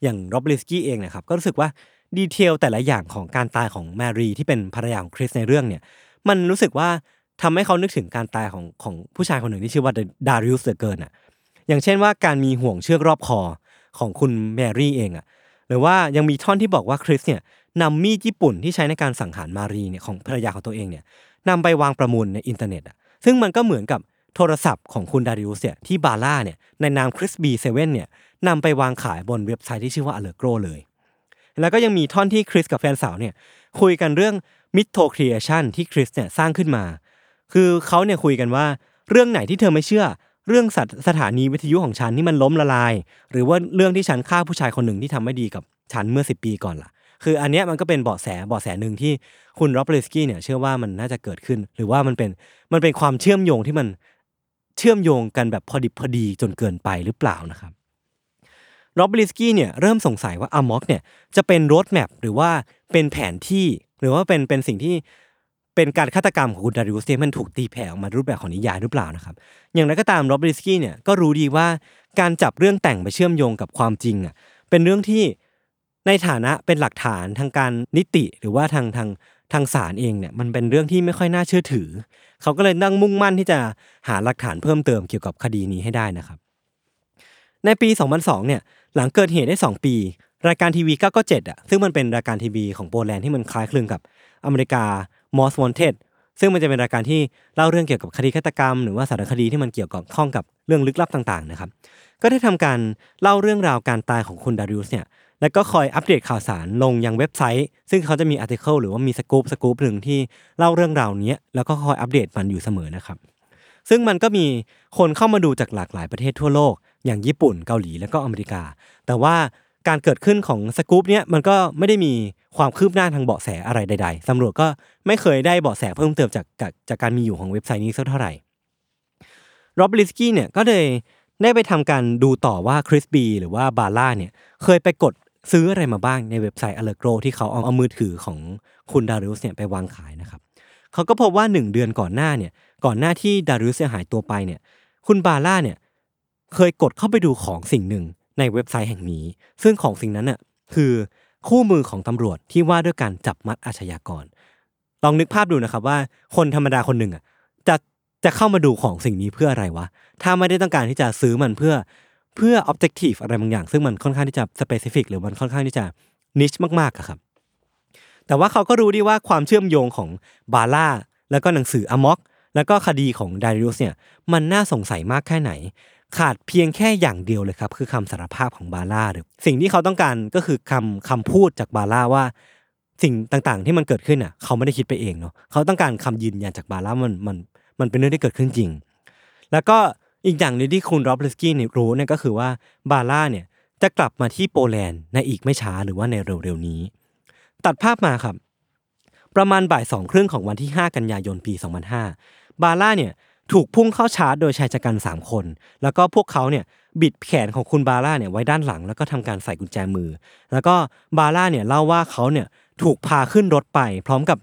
อย่างโรบลิสกี้เองนะครับก็รู้สึกว่า detail แต่ละอย่างของการตายของแมรี่ที่เป็นภรรยาของคริสในเรื่องเนี่ยมันรู้สึกว่าทำให้เขานึกถึงการตายของของผู้ชายคนหนึ่งที่ชื่อว่าดาริอุสเดอเกินอะอย่างเช่นว่าการมีห่วงเชือกรอบคอของคุณแมรี่เองอะหรือว่ายังมีท่อนที่บอกว่าคริสเนี่ย นำมีดญี่ปุ่นที่ใช้ในการสังหารแมรี่เนี่ยของภรรยาของตัวเองเนี่ยนำไปวางประมูลในอินเทอร์เน็ตอะซึ่งมันก็เหมือนกับโทรศัพท์ของคุณดาริอุสเนี่ยที่บาร่าเนี่ยในนามคริสบีเซเว่นเนี่ยนำไปวางขายบนเว็บไซต์ที่ชื่อว่าอเลโกรเลย แล้วก็ยังมีท่อนที่คริสกับแฟนสาวเนี่ยคุยกันเรื่อง mytho creation ที่คริสเนี่ยสร้างขึ้นมา คือเขาเนี่ยคุยกันว่าเรื่องไหนที่เธอไม่เชื่อ เรื่องสถสถานีวิทยุของฉันที่มันล้มละลาย หรือว่าเรื่องที่ฉันฆ่าผู้ชายคนหนึ่งที่ทำไม่ดีกับฉันเมื่อ10ปีก่อนล่ะ คืออันเนี้ยมันก็เป็นเบาะแสเบาะแสหนึ่งที่คุณโรบเลสกี้เนี่ยเชื่อว่ามันน่าจะเกิดขึ้น หรือว่ามันเป็นมันเป็นความเชื่อมโยงที่มันเชื่อมโยงกันแบบพอดิบพอดีจนเกินไปหรือเปล่านะครับโรบลิสกี้เนี่ยเริ่มสงสัยว่าอามอกเนี่ยจะเป็นโรดแมพหรือว่าเป็นแผนที่หรือว่าเป็นเป็นสิ่งที่เป็นการฆาตกรรมของคุณดาริอุสเนี่ยมันถูกตีแผ่ออกมารูปแบบของนิยายหรือเปล่านะครับอย่างไรก็ตามโรบลิสกี้เนี่ยก็รู้ดีว่าการจับเรื่องแต่งไปเชื่อมโยงกับความจริงอะเป็นเรื่องที่ ในฐานะเป็นหลักฐานทางการนิติหรือว่าทางทางทางศาลเองเนี่ยมันเป็นเรื่องที่ไม่ค่อยน่าเชื่อถือ เขาก็เลยนั่งมุ่งมั่นที่จะหาหลักฐานเพิ่มเติมเกี่ยวกับคดีนี้ให้ได้นะครับ ในปี 2002 เนี่ยหลังเกิดเหตุได้ 2 ปี รายการทีวี997อะซึ่งมันเป็นรายการทีวีของโปแลนด์ที่มันคล้ายคลึงกับอเมริกา Most Wanted ซึ่งมันจะเป็นรายการที่เล่าเรื่องเกี่ยวกับคดีฆาตกรรม หรือว่าสารคดีที่มันเกี่ยวกับข้องกับเรื่องลึกลับต่างๆนะครับ ก็ได้ทำการเล่าเรื่องราวการตายของคุณดาริอุสเนี่ย แล้วก็คอยอัปเดตข่าวสารลงยังเว็บไซต์ ซึ่งเขาจะมีอาร์ติเคิลหรือว่ามีสกู๊ปสกู๊ปหนึ่งที่เล่าเรื่องราวนี้แล้วก็คอยอัปเดตมันอยู่เสมอนะครับ ซึ่งมันก็มีคนเข้ามาดูจากหลากหลายประเทศทั่วโลก อย่างญี่ปุ่นเกาหลีแล้วก็อเมริกา แต่ว่าการเกิดขึ้นของสกู๊ปเนี้ยมันก็ไม่ได้มีความคืบหน้าทางเบาะแสอะไรใดๆตำรวจก็ไม่เคยได้เบาะแสเพิ่มเติมจากจากจากการมีอยู่ของเว็บไซต์นี้สักเท่าไหร่โรบลิสกี้เนี่ยก็เลยได้ไปทำการดูต่อว่าคริสบีหรือว่าบาร่าเนี่ยเคยไปกด ซื้ออะไรมาบ้างในเว็บไซต์อเลโกรที่เขาเอาเอามือถือของคุณดาริอุสเนี่ยไปวางขายนะครับเขาก็พบว่าหนึ่งเดือนก่อนหน้าเนี่ยก่อนหน้าที่ดาริอุสจะหายตัวไปเนี่ยคุณบาร่าเนี่ยเคยกดเข้าไปดูของสิ่งหนึ่งในเว็บไซต์แห่งนี้ ซึ่งของสิ่งนั้นน่ะคือคู่มือของตำรวจที่ว่าด้วยการจับมัดอาชญากร ลองนึกภาพดูนะครับว่าคนธรรมดาคนหนึ่งอะจะจะเข้ามาดูของสิ่งนี้เพื่ออะไรวะ ถ้าไม่ได้ต้องการที่จะซื้อมันเพื่อ เพื่อ objective อะไรบางอย่าง ซึ่งมันค่อนข้างที่จะ specific หรือมันค่อนข้างที่จะ niche มากๆอะครับ แต่ว่าเขาก็รู้ดีว่าความเชื่อมโยงของบาร่าแล้วก็หนังสืออมอกแล้วก็คดีของไดริอุสเนี่ยมันน่าสงสัยมากแค่ไหน ขาดเพียงแค่อย่างเดียวเลยครับ คือคำสารภาพของบาร่าหรือสิ่งที่เขาต้องการก็คือคำคำพูดจากบาร่าว่าสิ่งต่างๆ ที่มันเกิดขึ้นอะเขาไม่ได้คิดไปเองเนาะเขาต้องการคำยืนยันจากบาร่ามันมันมันเป็นเรื่องที่เกิดขึ้นจริง แล้วก็ อีกอย่างหนึงที่คุณโรบลิสกี้เนี่ยรู้เนี่ยก็คือว่าบาร่าเนี่ยจะกลับมาที่โปแลนด์ในอีกไม่ช้าหรือว่าในเร็วๆนี้ ตัดภาพมาครับ ประมาณบ่ายสองครึ่งของวันที่ 5 กันยายนปี 2005 บาร่าเนี่ยถูกพุ่งเข้าชาร์จโดยชายชะกัน 3 คน แล้วก็พวกเขาเนี่ยบิดแขนของคุณบาร่าเนี่ยไว้ด้านหลัง แล้วก็ทำการใส่กุญแจมือ แล้วก็บาร่าเนี่ยเล่าว่าเขาเนี่ยถูกพาขึ้นรถไป พร้อมกับ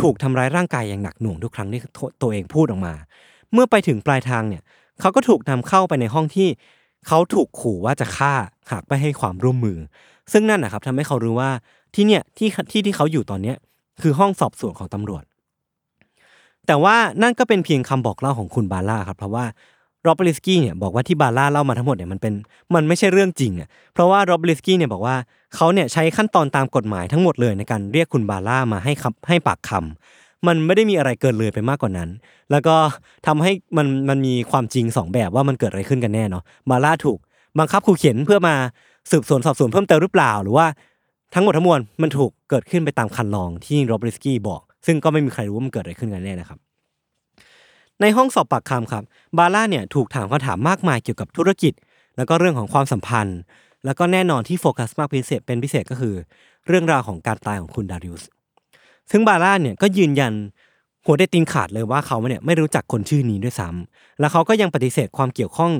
ถูกทำร้ายร่างกายอย่างหนักหน่วงทุกครั้งที่ตัวเองพูดออกมา เมื่อไปถึงปลายทางเนี่ย เขาก็ถูกนำเข้าไปในห้องที่เขาถูกขู่ว่าจะฆ่าหากไม่ให้ความร่วมมือ ซึ่งนั่นนะครับทำให้เขารู้ว่าที่เนี่ยที่ที่ที่เขาอยู่ตอนเนี้ยคือห้องสอบสวนของตำรวจ แต่ว่านั่นก็เป็นเพียงคำบอกเล่าของคุณบาร่าครับเพราะว่าโรบลิสกี้เนี่ยบอกว่าที่บาร่าเล่ามาทั้งหมดเนี่ยมันเป็นมันไม่ใช่เรื่องจริงอะเพราะว่าโรบลิสกี้เนี่ยบอกว่าเขาเนี่ยใช้ขั้นตอนตามกฎหมายทั้งหมดเลยในการเรียกคุณบาร่ามาให้คำให้ปากคำ มันไม่ได้มีอะไรเกินเลยไปมากกว่านั้น แล้วก็ทำให้มันมันมีความจริงสองแบบว่ามันเกิดอะไรขึ้นกันแน่เนาะบาร่าถูกบังคับขู่เข็นเพื่อมาสืบสวนสอบสวนเพิ่มเติมหรือเปล่า หรือว่าทั้งหมดทั้งมวลมันถูกเกิดขึ้นไปตามคันลองที่โรบลิสกี้บอก ซึ่งก็ไม่มีใครรู้ว่ามันเกิดอะไรขึ้นกันแน่นะครับในห้องสอบปากคำครับบาร่าเนี่ยถูกถามคำถามมากมายเกี่ยวกับธุรกิจ แล้วก็เรื่องของความสัมพันธ์ แล้วก็แน่นอนที่โฟกัสมากพิเศษเป็นพิเศษก็คือ เรื่องราวของการตายของคุณดาริอุส ซึ่งบาร่าเนี่ยก็ยืนยันหัวได้ตีนขาดเลยว่าเขาเนี่ยไม่รู้จักคนชื่อนี้ด้วยซ้ำแล้วเขาก็ยังปฏิเสธความเกี่ยวข้อง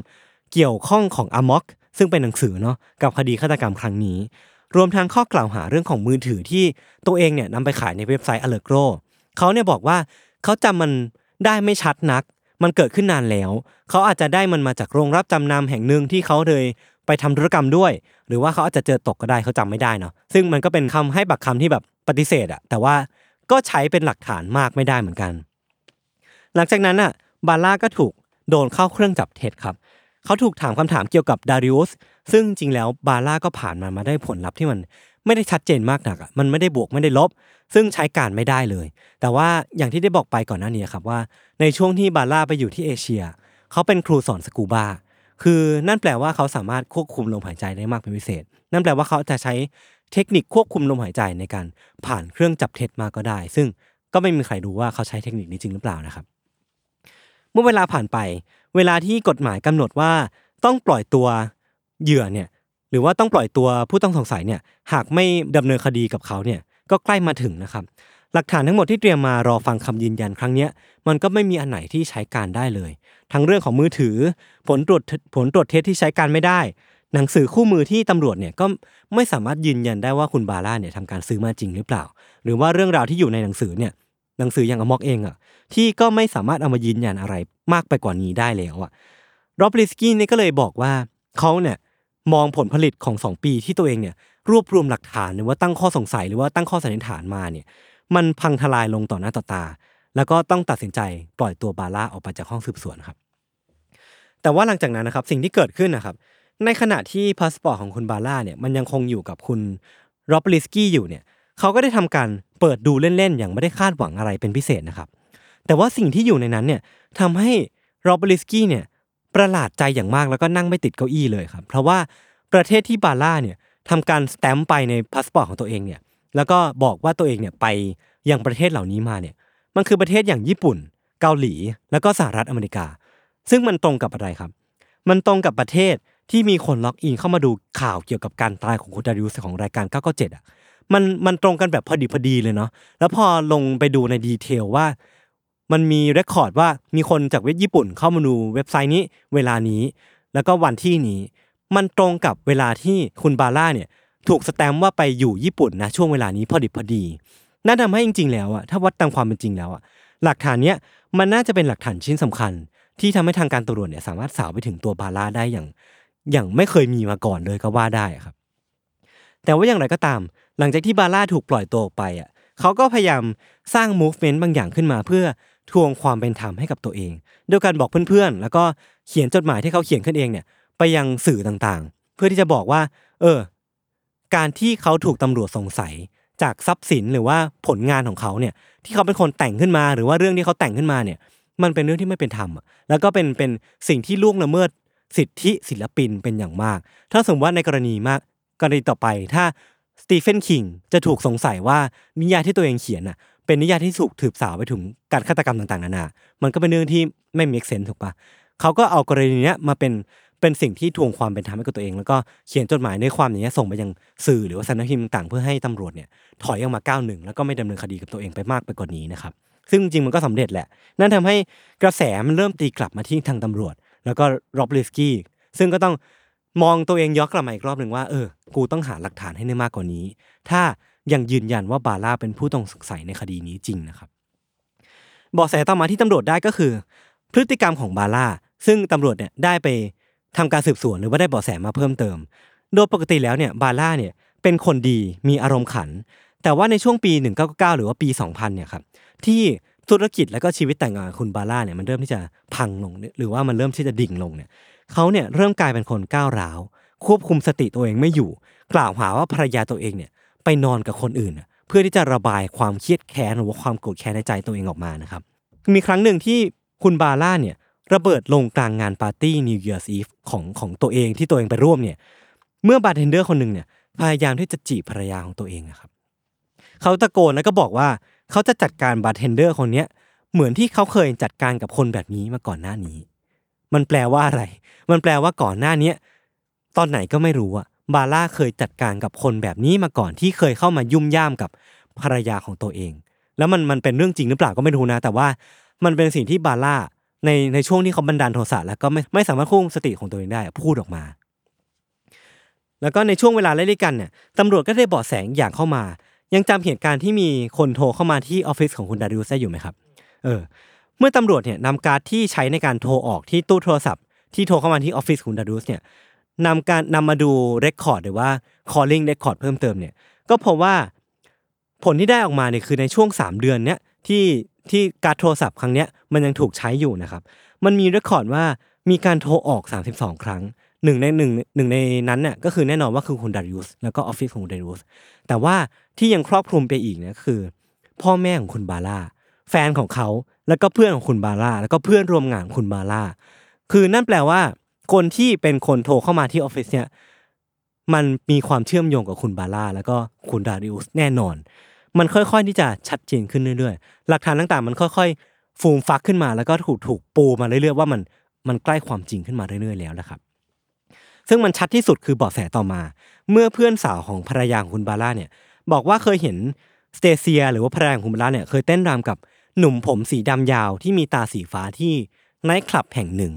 เกี่ยวข้องของอามอกซึ่งเป็นหนังสือเนาะกับคดีฆาตกรรมครั้งนี้ รวมทั้งข้อกล่าวหาเรื่องของมือถือที่ตัวเองเนี่ยนำไปขายในเว็บไซต์ Allegro เขาเนี่ยบอกว่าเขาจำมันได้ไม่ชัดนัก มันเกิดขึ้นนานแล้ว เขาอาจจะได้มันมาจากโรงรับจำนำแห่งหนึ่งที่เขาเลยไปทำธุรกรรมด้วย หรือว่าเขาอาจจะเจอตกก็ได้เขาจำไม่ได้เนาะซึ่งมันก็เป็นคำให้บักคำที่แบบ ปฏิเสธอะแต่ว่าก็ใช้เป็นหลักฐานมากไม่ได้เหมือนกัน หลังจากนั้นอะบาร่าก็ถูกโดนเข้าเครื่องจับเท็จครับ เขาถูกถามคำถามเกี่ยวกับดาริอุสซึ่งจริงแล้วบาร่าก็ผ่านมันมาได้ผลลัพธ์ที่มันไม่ได้ชัดเจนมากนักอะมันไม่ได้บวกไม่ได้ลบ ซึ่งใช้การไม่ได้เลย แต่ว่าอย่างที่ได้บอกไปก่อนหน้านี้ครับว่า ในช่วงที่บาร่าไปอยู่ที่เอเชีย เขาเป็นครูสอนสกูบาคือนั่นแปลว่าเขาสามารถควบคุมลมหายใจได้มากเป็นพิเศษ นั่นแปลว่าเขาจะใช้ เทคนิคควบคุมลมหายใจในการผ่านเครื่องจับเท็จมาก็ได้ ซึ่งก็ไม่มีใครรู้ว่าเขาใช้เทคนิคนี้จริงหรือเปล่านะครับ เมื่อเวลาผ่านไป เวลาที่กฎหมายกำหนดว่าต้องปล่อยตัวเหยื่อเนี่ยหรือว่าต้องปล่อยตัวผู้ต้องสงสัยเนี่ยหากไม่ดำเนินคดีกับเขาเนี่ยก็ใกล้มาถึงนะครับหลักฐานทั้งหมดที่เตรียมมารอฟังคำยืนยันครั้งนี้มันก็ไม่มีอันไหนที่ใช้การได้เลย ทั้งเรื่องของมือถือ ผลตรวจผลตรวจเท็จที่ใช้การไม่ได้ หนังสือคู่มือที่ตำรวจเนี่ยก็ไม่สามารถยืนยันได้ว่าคุณบาร่าเนี่ยทำการซื้อมาจริงหรือเปล่า หรือว่าเรื่องราวที่อยู่ในหนังสือเนี่ยหนังสืออย่างอมอกเองอะที่ก็ไม่สามารถเอามายืนยันอะไรมากไปกว่านี้ได้แล้วอะโรบลิสกี้เนี่ยก็เลยบอกว่าเขาเนี่ยมองผลผลิตของสองปีที่ตัวเองเนี่ยรวบรวมหลักฐานหรือว่าตั้งข้อสงสัยหรือว่าตั้งข้อสันนิษฐานมาเนี่ยมันพังทลายลงต่อหน้าต่อตา แล้วก็ต้องตัดสินใจปล่อยตัวบาร่าออกไปจากห้องสืบสวนครับ แต่ว่าหลังจากนั้นนะครับสิ่งที่เกิดขึ้นนะครับ ในขณะที่พาสปอร์ตของคุณบาร่าเนี่ยมันยังคงอยู่กับคุณโรบลิสกี้อยู่เนี่ยเขาก็ได้ทำการเปิดดูเล่นๆ อย่างไม่ได้คาดหวังอะไรเป็นพิเศษนะครับ แต่ว่าสิ่งที่อยู่ในนั้นเนี่ยทำให้โรบลิสกี้เนี่ยประหลาดใจอย่างมากแล้วก็นั่งไม่ติดเก้าอี้เลยครับ เพราะว่าประเทศที่บาร่าเนี่ยทำการสแตมป์ไปในพาสปอร์ตของตัวเองเนี่ยแล้วก็บอกว่าตัวเองเนี่ยไปยังประเทศเหล่านี้มาเนี่ยมันคือประเทศอย่างญี่ปุ่น เกาหลี แล้วก็สหรัฐอเมริกา ซึ่งมันตรงกับอะไรครับ มันตรงกับประเทศ ที่มีคน login เข้ามาดูข่าวเกี่ยวกับการตายของคุณดาริอุสของรายการ 997อะมันมันตรงกันแบบพอดีพอดีเลยเนาะแล้วพอลงไปดูใน detail ว่า มันมี record ว่ามีคนจากเว็บญี่ปุ่นเข้ามาดูเว็บไซต์นี้เวลานี้ แล้วก็วันที่นี้ มันตรงกับเวลาที่คุณบาร่าเนี่ยถูกสแตมป์ว่าไปอยู่ญี่ปุ่นนะช่วงเวลานี้พอดีพอดีนั่นทำให้จริง ๆ แล้วอะถ้าวัดตามความเป็นจริงแล้วอะหลักฐานเนี้ยมันน่าจะเป็นหลักฐานชิ้นสำคัญ ที่ทำให้ทางการตำรวจเนี่ยสามารถสาวไปถึงตัวบาร่าได้อย่าง อย่างไม่เคยมีมาก่อนเลยก็ว่าได้ครับ แต่ว่าอย่างไรก็ตาม หลังจากที่บาร่าถูกปล่อยตัวออกไปอะเขาก็พยายามสร้าง movement บางอย่างขึ้นมา เพื่อทวงความเป็นธรรมให้กับตัวเองโดยการบอกเพื่อนๆ แล้วก็เขียนจดหมายที่เขาเขียนขึ้นเองเนี่ยไปยังสื่อต่างๆ เพื่อที่จะบอกว่า เออ การที่เขาถูกตำรวจสงสัยจากทรัพย์สินหรือว่าผลงานของเขาเนี่ยที่เขาเป็นคนแต่งขึ้นมา หรือว่าเรื่องที่เขาแต่งขึ้นมาเนี่ย มันเป็นเรื่องที่ไม่เป็นธรรมแล้วก็เป็นเป็นสิ่งที่ล่วงละเมิด สิทธิศิลปินเป็นอย่างมาก ถ้าสมมติว่าในกรณีมากกรณีต่อไปถ้าสตีเฟนคิงจะถูกสงสัยว่านิยายที่ตัวเองเขียนน่ะเป็นนิยายที่ถูกถืบสาวไปถึงการฆาตกรรมต่างๆนานา มันก็เป็นเรื่องที่ไม่มีเซนถูกปะเขาก็เอากรณีเนี้ยมาเป็นเป็นสิ่งที่ทวงความเป็นธรรมให้กับตัวเอง แล้วก็เขียนจดหมายในความอย่างเงี้ยส่งไปยังสื่อหรือว่าสำนักพิมพ์ต่างๆเพื่อให้ตำรวจเนี่ยถอยออกมาก้าวหนึ่งแล้วก็ไม่ดำเนินคดีกับตัวเองไปมากไปกว่านี้นะครับซึ่งจริงมันก็สำเร็จแหละ นั่นทำให้กระแสมันเริ่มตีกลับมาที่ทางตำรวจ แล้วก็โรบลิสกี้ซึ่งก็ต้องมองตัวเองย้อนกลับมาอีกรอบหนึ่งว่าเออ กูต้องหาหลักฐานให้ได้มากกว่านี้ ถ้ายังยืนยันว่าบาร่าเป็นผู้ต้องสงสัยในคดีนี้จริงนะครับเบาะแสต่อมาที่ตำรวจได้ก็คือ พฤติกรรมของบาร่าซึ่งตำรวจเนี่ยได้ไปทำการสืบสวนหรือว่าได้เบาะแสมาเพิ่มเติม โดยปกติแล้วเนี่ยบาร่าเนี่ยเป็นคนดีมีอารมณ์ขัน แต่ว่าในช่วงปี 1999 หรือว่าปี 2000 เนี่ยครับที่ ธุรกิจแล้วก็ชีวิตแต่งงานคุณบาร่าเนี่ยมันเริ่มที่จะพังลงหรือว่ามันเริ่มที่จะดิ่งลงเนี่ยเขาเนี่ยเริ่มกลายเป็นคนก้าวร้าว ควบคุมสติตัวเองไม่อยู่ กล่าวหาว่าภรรยาตัวเองเนี่ยไปนอนกับคนอื่น เพื่อที่จะระบายความเครียดแค้นหรือว่าความโกรธแค้นในใจตัวเองออกมานะครับมีครั้งหนึ่งที่คุณบาร่าเนี่ยระเบิดลงกลางงานปาร์ตี้ New Year's Eve ของของตัวเองที่ตัวเองไปร่วมเนี่ยเมื่อบาร์เทนเดอร์คนหนึ่งเนี่ยพยายามที่จะจีบภรรยาของตัวเองนะครับเขาตะโกนแล้วก็บอกว่า เขาจะจัดการบาร์เทนเดอร์คนเนี้ยเหมือนที่เขาเคยจัดการกับคนแบบนี้มาก่อนหน้านี้ มันแปลว่าอะไร มันแปลว่าก่อนหน้าเนี้ยตอนไหนก็ไม่รู้อะบาร่าเคยจัดการกับคนแบบนี้มาก่อนที่เคยเข้ามายุ่มย่ามกับภรรยาของตัวเอง แล้วมันมันเป็นเรื่องจริงหรือเปล่าก็ไม่รู้นะ แต่ว่ามันเป็นสิ่งที่บาร่าในในช่วงที่เขาบันดาลโทสะแล้วก็ไม่ไม่สามารถควบคุมสติของตัวเองได้พูดออกมา แล้วก็ในช่วงเวลาไล่ๆกันเนี่ยตำรวจก็ได้เบาะแสอย่างเข้ามา ยังจำเหตุการณ์ที่มีคนโทรเข้ามาที่ออฟฟิศของคุณดาริอุสได้อยู่ไหมครับ เออ เมื่อตำรวจเนี่ยนำการ์ดที่ใช้ในการโทรออกที่ตู้โทรศัพท์ ที่โทรเข้ามาที่ออฟฟิศคุณดาริอุสเนี่ยนำการนำมาดู record หรือว่า calling record เพิ่มเติมเนี่ย ก็พบว่าผลที่ได้ออกมาเนี่ยคือในช่วง 3 เดือนเนี้ยที่ที่การโทรศัพท์ครั้งเนี้ยมันยังถูกใช้อยู่นะครับ มันมี record ว่ามีการโทรออก 32 ครั้งหนึ่งในหนึ่งหนึ่งในนั้นเนี่ยก็คือแน่นอนว่าคือคุณดาริอุสแล้วก็ออฟฟิศของคุณดาริอุส แต่ว่าที่ยังครอบคลุมไปอีกนี่ยคือ พ่อแม่ของคุณบาร่าแฟนของเขาแล้วก็เพื่อนของคุณบาร่าแล้วก็เพื่อนร่วมงานของคุณบาร่าคือนั่นแปลว่า คนที่เป็นคนโทรเข้ามาที่ออฟฟิศเนี่ยมันมีความเชื่อมโยงกับคุณบาร่าแล้วก็คุณดาริอุสแน่นอน มันค่อยๆที่จะชัดเจนขึ้นเรื่อยๆ หลักฐานต่างๆ มันค่อยๆ ฟูมฟักขึ้นมาแล้วก็ถูกถูกปูมาเรื่อยๆว่ามันมันใกล้ความจริงขึ้นมาเรื่อยๆแล้วนะครับ ซึ่งมันชัดที่สุดคือเบาะแสต่อมา เมื่อเพื่อนสาวของภรรยาของคุณบาร่าเนี่ยบอกว่าเคยเห็นสเตเซีย หรือว่าภรรยาของคุณบาร่าเนี่ยเคยเต้นรำกับหนุ่มผมสีดำยาวที่มีตาสีฟ้าที่ไนท์คลับแห่งหนึ่ง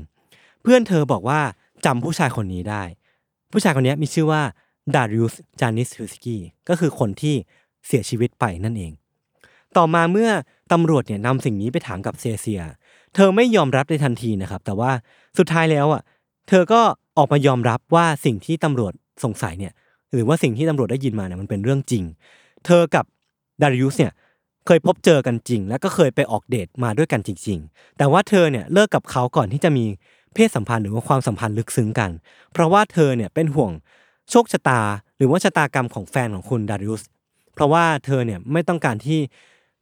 เพื่อนเธอบอกว่าจำผู้ชายคนนี้ได้ ผู้ชายคนนี้มีชื่อว่าดาริอุสจานิสฮิสกี้ก็คือคนที่เสียชีวิตไปนั่นเอง ต่อมาเมื่อตำรวจเนี่ยนำสิ่งนี้ไปถามกับเซเซีย เธอไม่ยอมรับในทันทีนะครับ แต่ว่าสุดท้ายแล้วอะ เธอก็ ออกมายอมรับว่าสิ่งที่ตำรวจสงสัยเนี่ยหรือว่าสิ่งที่ตำรวจได้ยินมาเนี่ยมันเป็นเรื่องจริง เธอกับดาริอุสเนี่ยเคยพบเจอกันจริง แล้วก็เคยไปออกเดทมาด้วยกันจริง ๆ แต่ว่าเธอเนี่ยเลิกกับเขาก่อนที่จะมีเพศสัมพันธ์หรือว่าความสัมพันธ์ลึกซึ้งกัน เพราะว่าเธอเนี่ยเป็นห่วงโชคชะตา หรือว่าชะตากรรมของแฟนของคุณดาริอุสเพราะว่าเธอเนี่ยไม่ต้องการที่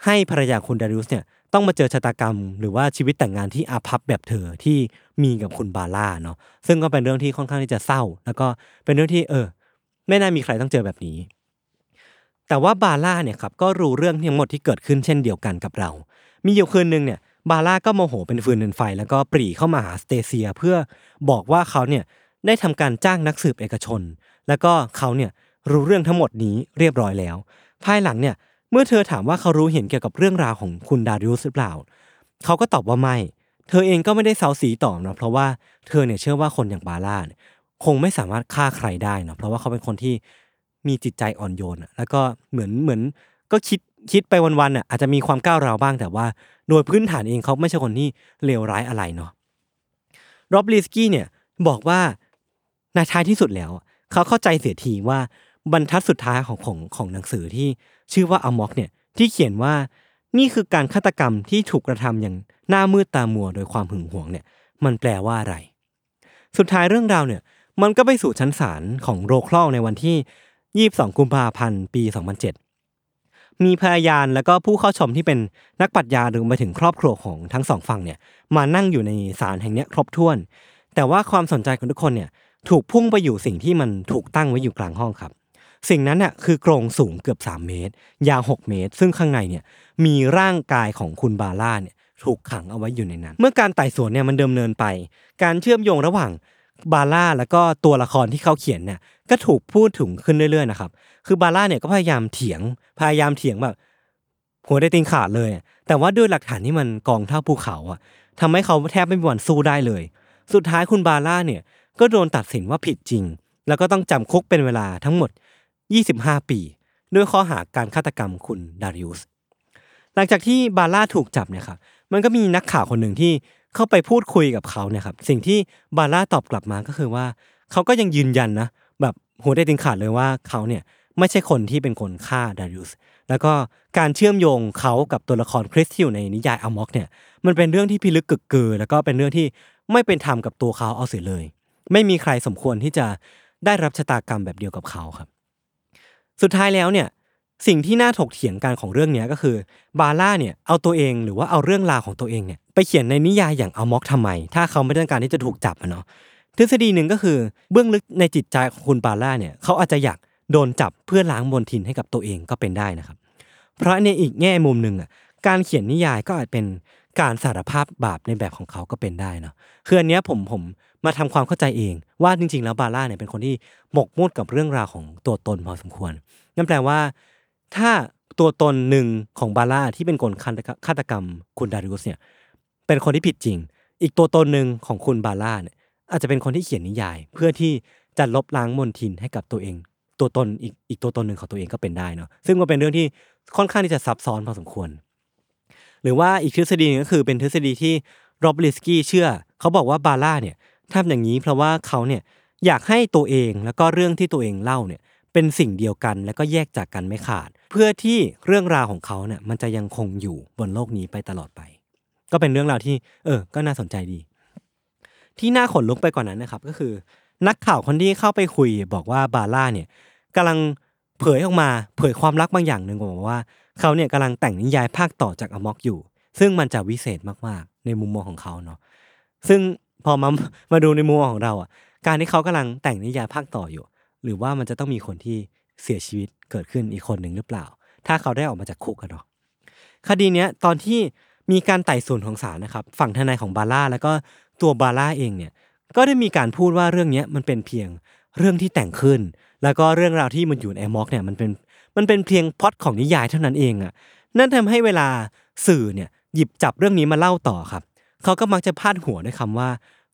ให้ภรรยาคุณดาริอุสเนี่ย ต้องมาเจอชะตากรรม หรือว่าชีวิตแต่งงานที่อาภัพแบบเธอที่มีกับคุณบาร่าเนาะซึ่งก็เป็นเรื่องที่ค่อนข้างที่จะเศร้า แล้วก็เป็นเรื่องที่เออ ไม่น่ามีใครต้องเจอแบบนี้ แต่ว่าบาร่าเนี่ยครับก็รู้เรื่องทั้งหมดที่เกิดขึ้นเช่นเดียวกันกับเรา มีอยู่คืนหนึ่งเนี่ยบาร่าก็โมโหเป็นฟืนเป็นไฟ แล้วก็ปรีเข้ามาหาสเตเซีย เพื่อบอกว่าเขาเนี่ยได้ทำการจ้างนักสืบเอกชน แล้วก็เขาเนี่ยรู้เรื่องทั้งหมดนี้เรียบร้อยแล้ว ภายหลังเนี่ย เมื่อเธอถามว่าเขารู้เห็นเกี่ยวกับเรื่องราวของคุณดาริอุสหรือเปล่า เขาก็ตอบว่าไม่ เธอเองก็ไม่ได้เซาซีต่อนะเพราะว่าเธอเนี่ยเชื่อว่าคนอย่างบาร่าเนี่ยคงไม่สามารถฆ่าใครได้นะเพราะว่าเขาเป็นคนที่มีจิตใจอ่อนโยนอะแล้วก็เหมือนเหมือนก็คิดคิดไปวันๆอะอาจจะมีความก้าวร้าวบ้างแต่ว่า โดยพื้นฐานเองเขาไม่ใช่คนที่เลวร้ายอะไรเนาะรอบลีสกี้เนี่ยบอกว่าในท้ายที่สุดแล้ว เขาเข้าใจเสียทีว่าบรรทัดสุดท้ายของของของหนังสือที่ ชื่อว่าอมอกเนี่ยที่เขียนว่านี่คือการฆาตกรรมที่ถูกกระทำอย่างหน้ามืดตามัวโดยความหึงหวงเนี่ยมันแปลว่าอะไร สุดท้ายเรื่องราวเนี่ยมันก็ไปสู่ชั้นศาลของโรคลอกในวันที่ 22 กุมภาพันธ์ ปี 2007 มีพยานแล้วก็ผู้เข้าชมที่เป็นนักปรัชญารวมไปถึงครอบครัวของทั้งสองฝั่งเนี่ยมานั่งอยู่ในศาลแห่งนี้ครบถ้วน แต่ว่าความสนใจของทุกคนเนี่ยถูกพุ่งไปอยู่สิ่งที่มันถูกตั้งไว้อยู่กลางห้องครับ สิ่งนั้นน่ะคือกรงสูงเกือบ 3 เมตร ยาว 6 เมตร ซึ่งข้างในเนี่ยมีร่างกายของคุณบาร่าเนี่ยถูกขังเอาไว้อยู่ในนั้น เมื่อการไต่สวนเนี่ยมันเดิมเนินไป การเชื่อมโยงระหว่างบาร่าแล้วก็ตัวละครที่เขาเขียนเนี่ยก็ถูกพูดถึงขึ้นเรื่อยๆนะครับ คือบาร่าเนี่ยก็พยายามเถียง พยายามเถียงแบบหัวได้ตีนขาดเลย แต่ว่าด้วยหลักฐานที่มันกองเท่าภูเขาอะทำให้เขาแทบไม่มีวันสู้ได้เลย สุดท้ายคุณบาร่าเนี่ยก็โดนตัดสินว่าผิดจริง แล้วก็ต้องจำคุกเป็นเวลาทั้งหมด 25 ปี ด้วยข้อหาการฆาตกรรมคุณดาริอุสหลังจากที่บาร่าถูกจับเนี่ยครับมันก็มีนักข่าวคนหนึ่งที่เข้าไปพูดคุยกับเขาเนี่ยครับสิ่งที่บาร่าตอบกลับมาก็คือว่าเขาก็ยังยืนยันนะแบบหัวได้ติงขาดเลยว่าเขาเนี่ยไม่ใช่คนที่เป็นคนฆ่าดาริอุสแล้วก็การเชื่อมโยงเขากับตัวละครคริสที่อยู่ในนิยายอมอกเนี่ยมันเป็นเรื่องที่พิลึกกึกกือ แล้วก็เป็นเรื่องที่ไม่เป็นธรรมกับตัวเขาเอาเสียเลย ไม่มีใครสมควรที่จะได้รับชะตากรรมแบบเดียวกับเขาครับ สุดท้ายแล้วเนี่ยสิ่งที่น่าถกเถียงกันของเรื่องนี้ก็คือบาร่าเนี่ยเอาตัวเองหรือว่าเอาเรื่องราวของตัวเองเนี่ยไปเขียนในนิยายอย่างเอามอกทำไม ถ้าเขาไม่ต้องการที่จะถูกจับเนาะทฤษฎีหนึ่งก็คือเบื้องลึกในจิตใจของคุณบาร่าเนี่ยเขาอาจจะอยากโดนจับเพื่อล้างมลทินให้กับตัวเองก็เป็นได้นะครับ เพราะในอีกแง่มุมหนึ่งอะการเขียนนิยายก็อาจเป็นการสารภาพบาปในแบบของเขาก็เป็นได้เนาะคืออันเนี้ยผมผมมาทำความเข้าใจเอง ว่าจริง ๆ แล้วบาร่าเนี่ยเป็นคนที่หมกมุ่นกับเรื่องราวของตัวตนพอสมควร นั่นแปลว่า ถ้าตัวตนหนึ่งของบาร่าที่เป็นคนฆาตกรรมคุณดาริอุสเนี่ยเป็นคนที่ผิดจริง อีกตัวตนหนึ่งของคุณบาร่าเนี่ยอาจจะเป็นคนที่เขียนนิยาย เพื่อที่จะลบล้างมลทินให้กับตัวเอง ตัวตนอีกอีกตัวตนหนึ่งของตัวเองก็เป็นได้เนาะซึ่งก็เป็นเรื่องที่ค่อนข้างที่จะซับซ้อนพอสมควร หรือว่าอีกทฤษฎีหนึงก็คือเป็นทฤษฎีที่โรบลิสกี้เชื่อ เขาบอกว่าบาร่าเนี่ยทำอย่างนี้เพราะว่าเขาเนี่ยอยากให้ตัวเองแล้วก็เรื่องที่ตัวเองเล่าเนี่ย เป็นสิ่งเดียวกันแล้วก็แยกจากกันไม่ขาด เพื่อที่เรื่องราวของเขาเนี่ยมันจะยังคงอยู่บนโลกนี้ไปตลอดไป ก็เป็นเรื่องราวที่ เออ ก็น่าสนใจดี ที่น่าขนลุกไปกว่านั้นนะครับ ก็คือ นักข่าวคนที่เข้าไปคุยบอกว่าบาร่าเนี่ยกำลังเผยออกมาเผยความรักบางอย่างหนึ่งบอกว่าเขาเนี่ยกำลังแต่งนิยายภาคต่อจากอมอกอยู่ ซึ่งมันจะวิเศษมากๆ ในมุมมองของเขาเนาะซึ่งพอมามาดูในมุมมองของเราอะการที่เขากำลังแต่งนิยายภาคต่ออยู่ หรือว่ามันจะต้องมีคนที่เสียชีวิตเกิดขึ้นอีกคนหนึ่งหรือเปล่า ถ้าเขาได้ออกมาจากคุกกันเนาะคดีเนี้ยตอนที่มีการไต่สวนของศาลนะครับ ฝั่งทนายของบาร่าแล้วก็ตัวบาร่าเองเนี่ยก็ได้มีการพูดว่าเรื่องเนี้ยมันเป็นเพียงเรื่องที่แต่งขึ้น แล้วก็เรื่องราวที่มันอยู่ในแอมอกเนี่ยมันเป็นมันเป็นเพียงพล็อดของนิยายเท่านั้นเองอะนั่นทำให้เวลาสื่อเนี่ยหยิบจับเรื่องนี้มาเล่าต่อครับ เขาก็มักจะพาดหัวด้วยคำว่า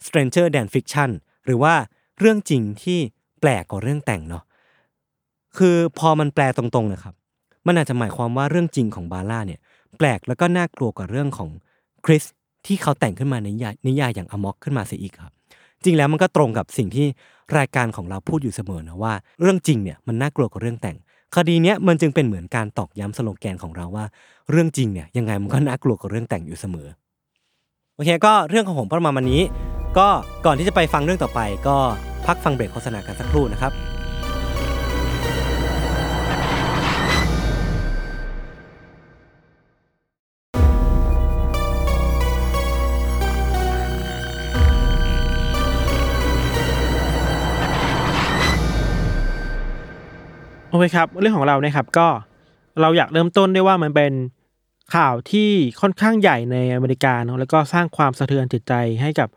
stranger than fiction หรือว่าเรื่องจริงที่ แปลกกว่าเรื่องแต่งเนาะคือพอมันแปลตรงๆนะครับ มันอาจจะหมายความว่าเรื่องจริงของบาร่าเนี่ย แปลกแล้วก็น่ากลัวกว่าเรื่องของคริสที่เขาแต่งขึ้นมาในนิยายนิยายอย่างอมอกขึ้นมาเสียอีกครับ จริงแล้วมันก็ตรงกับสิ่งที่รายการของเราพูดอยู่เสมอนะว่า เรื่องจริงเนี่ยมันน่ากลัวกว่าเรื่องแต่ง คดีเนี้ยมันจึงเป็นเหมือนการตอกย้ำสโลแกนของเราว่า เรื่องจริงเนี่ยยังไงมันก็น่ากลัวกว่าเรื่องแต่งอยู่เสมอโอเคก็เรื่องของผมประมาณวันนี้ ก็ก่อนที่จะไปฟังเรื่องต่อไป ก็พักฟังเบรกโฆษณากันสักครู่นะครับโอเคครับเรื่องของเราเนี่ยครับก็เราอยากเริ่มต้นได้ว่ามันเป็นข่าวที่ค่อนข้างใหญ่ในอเมริกาเนอะแล้วก็สร้างความสะเทือนจิตใจให้กับ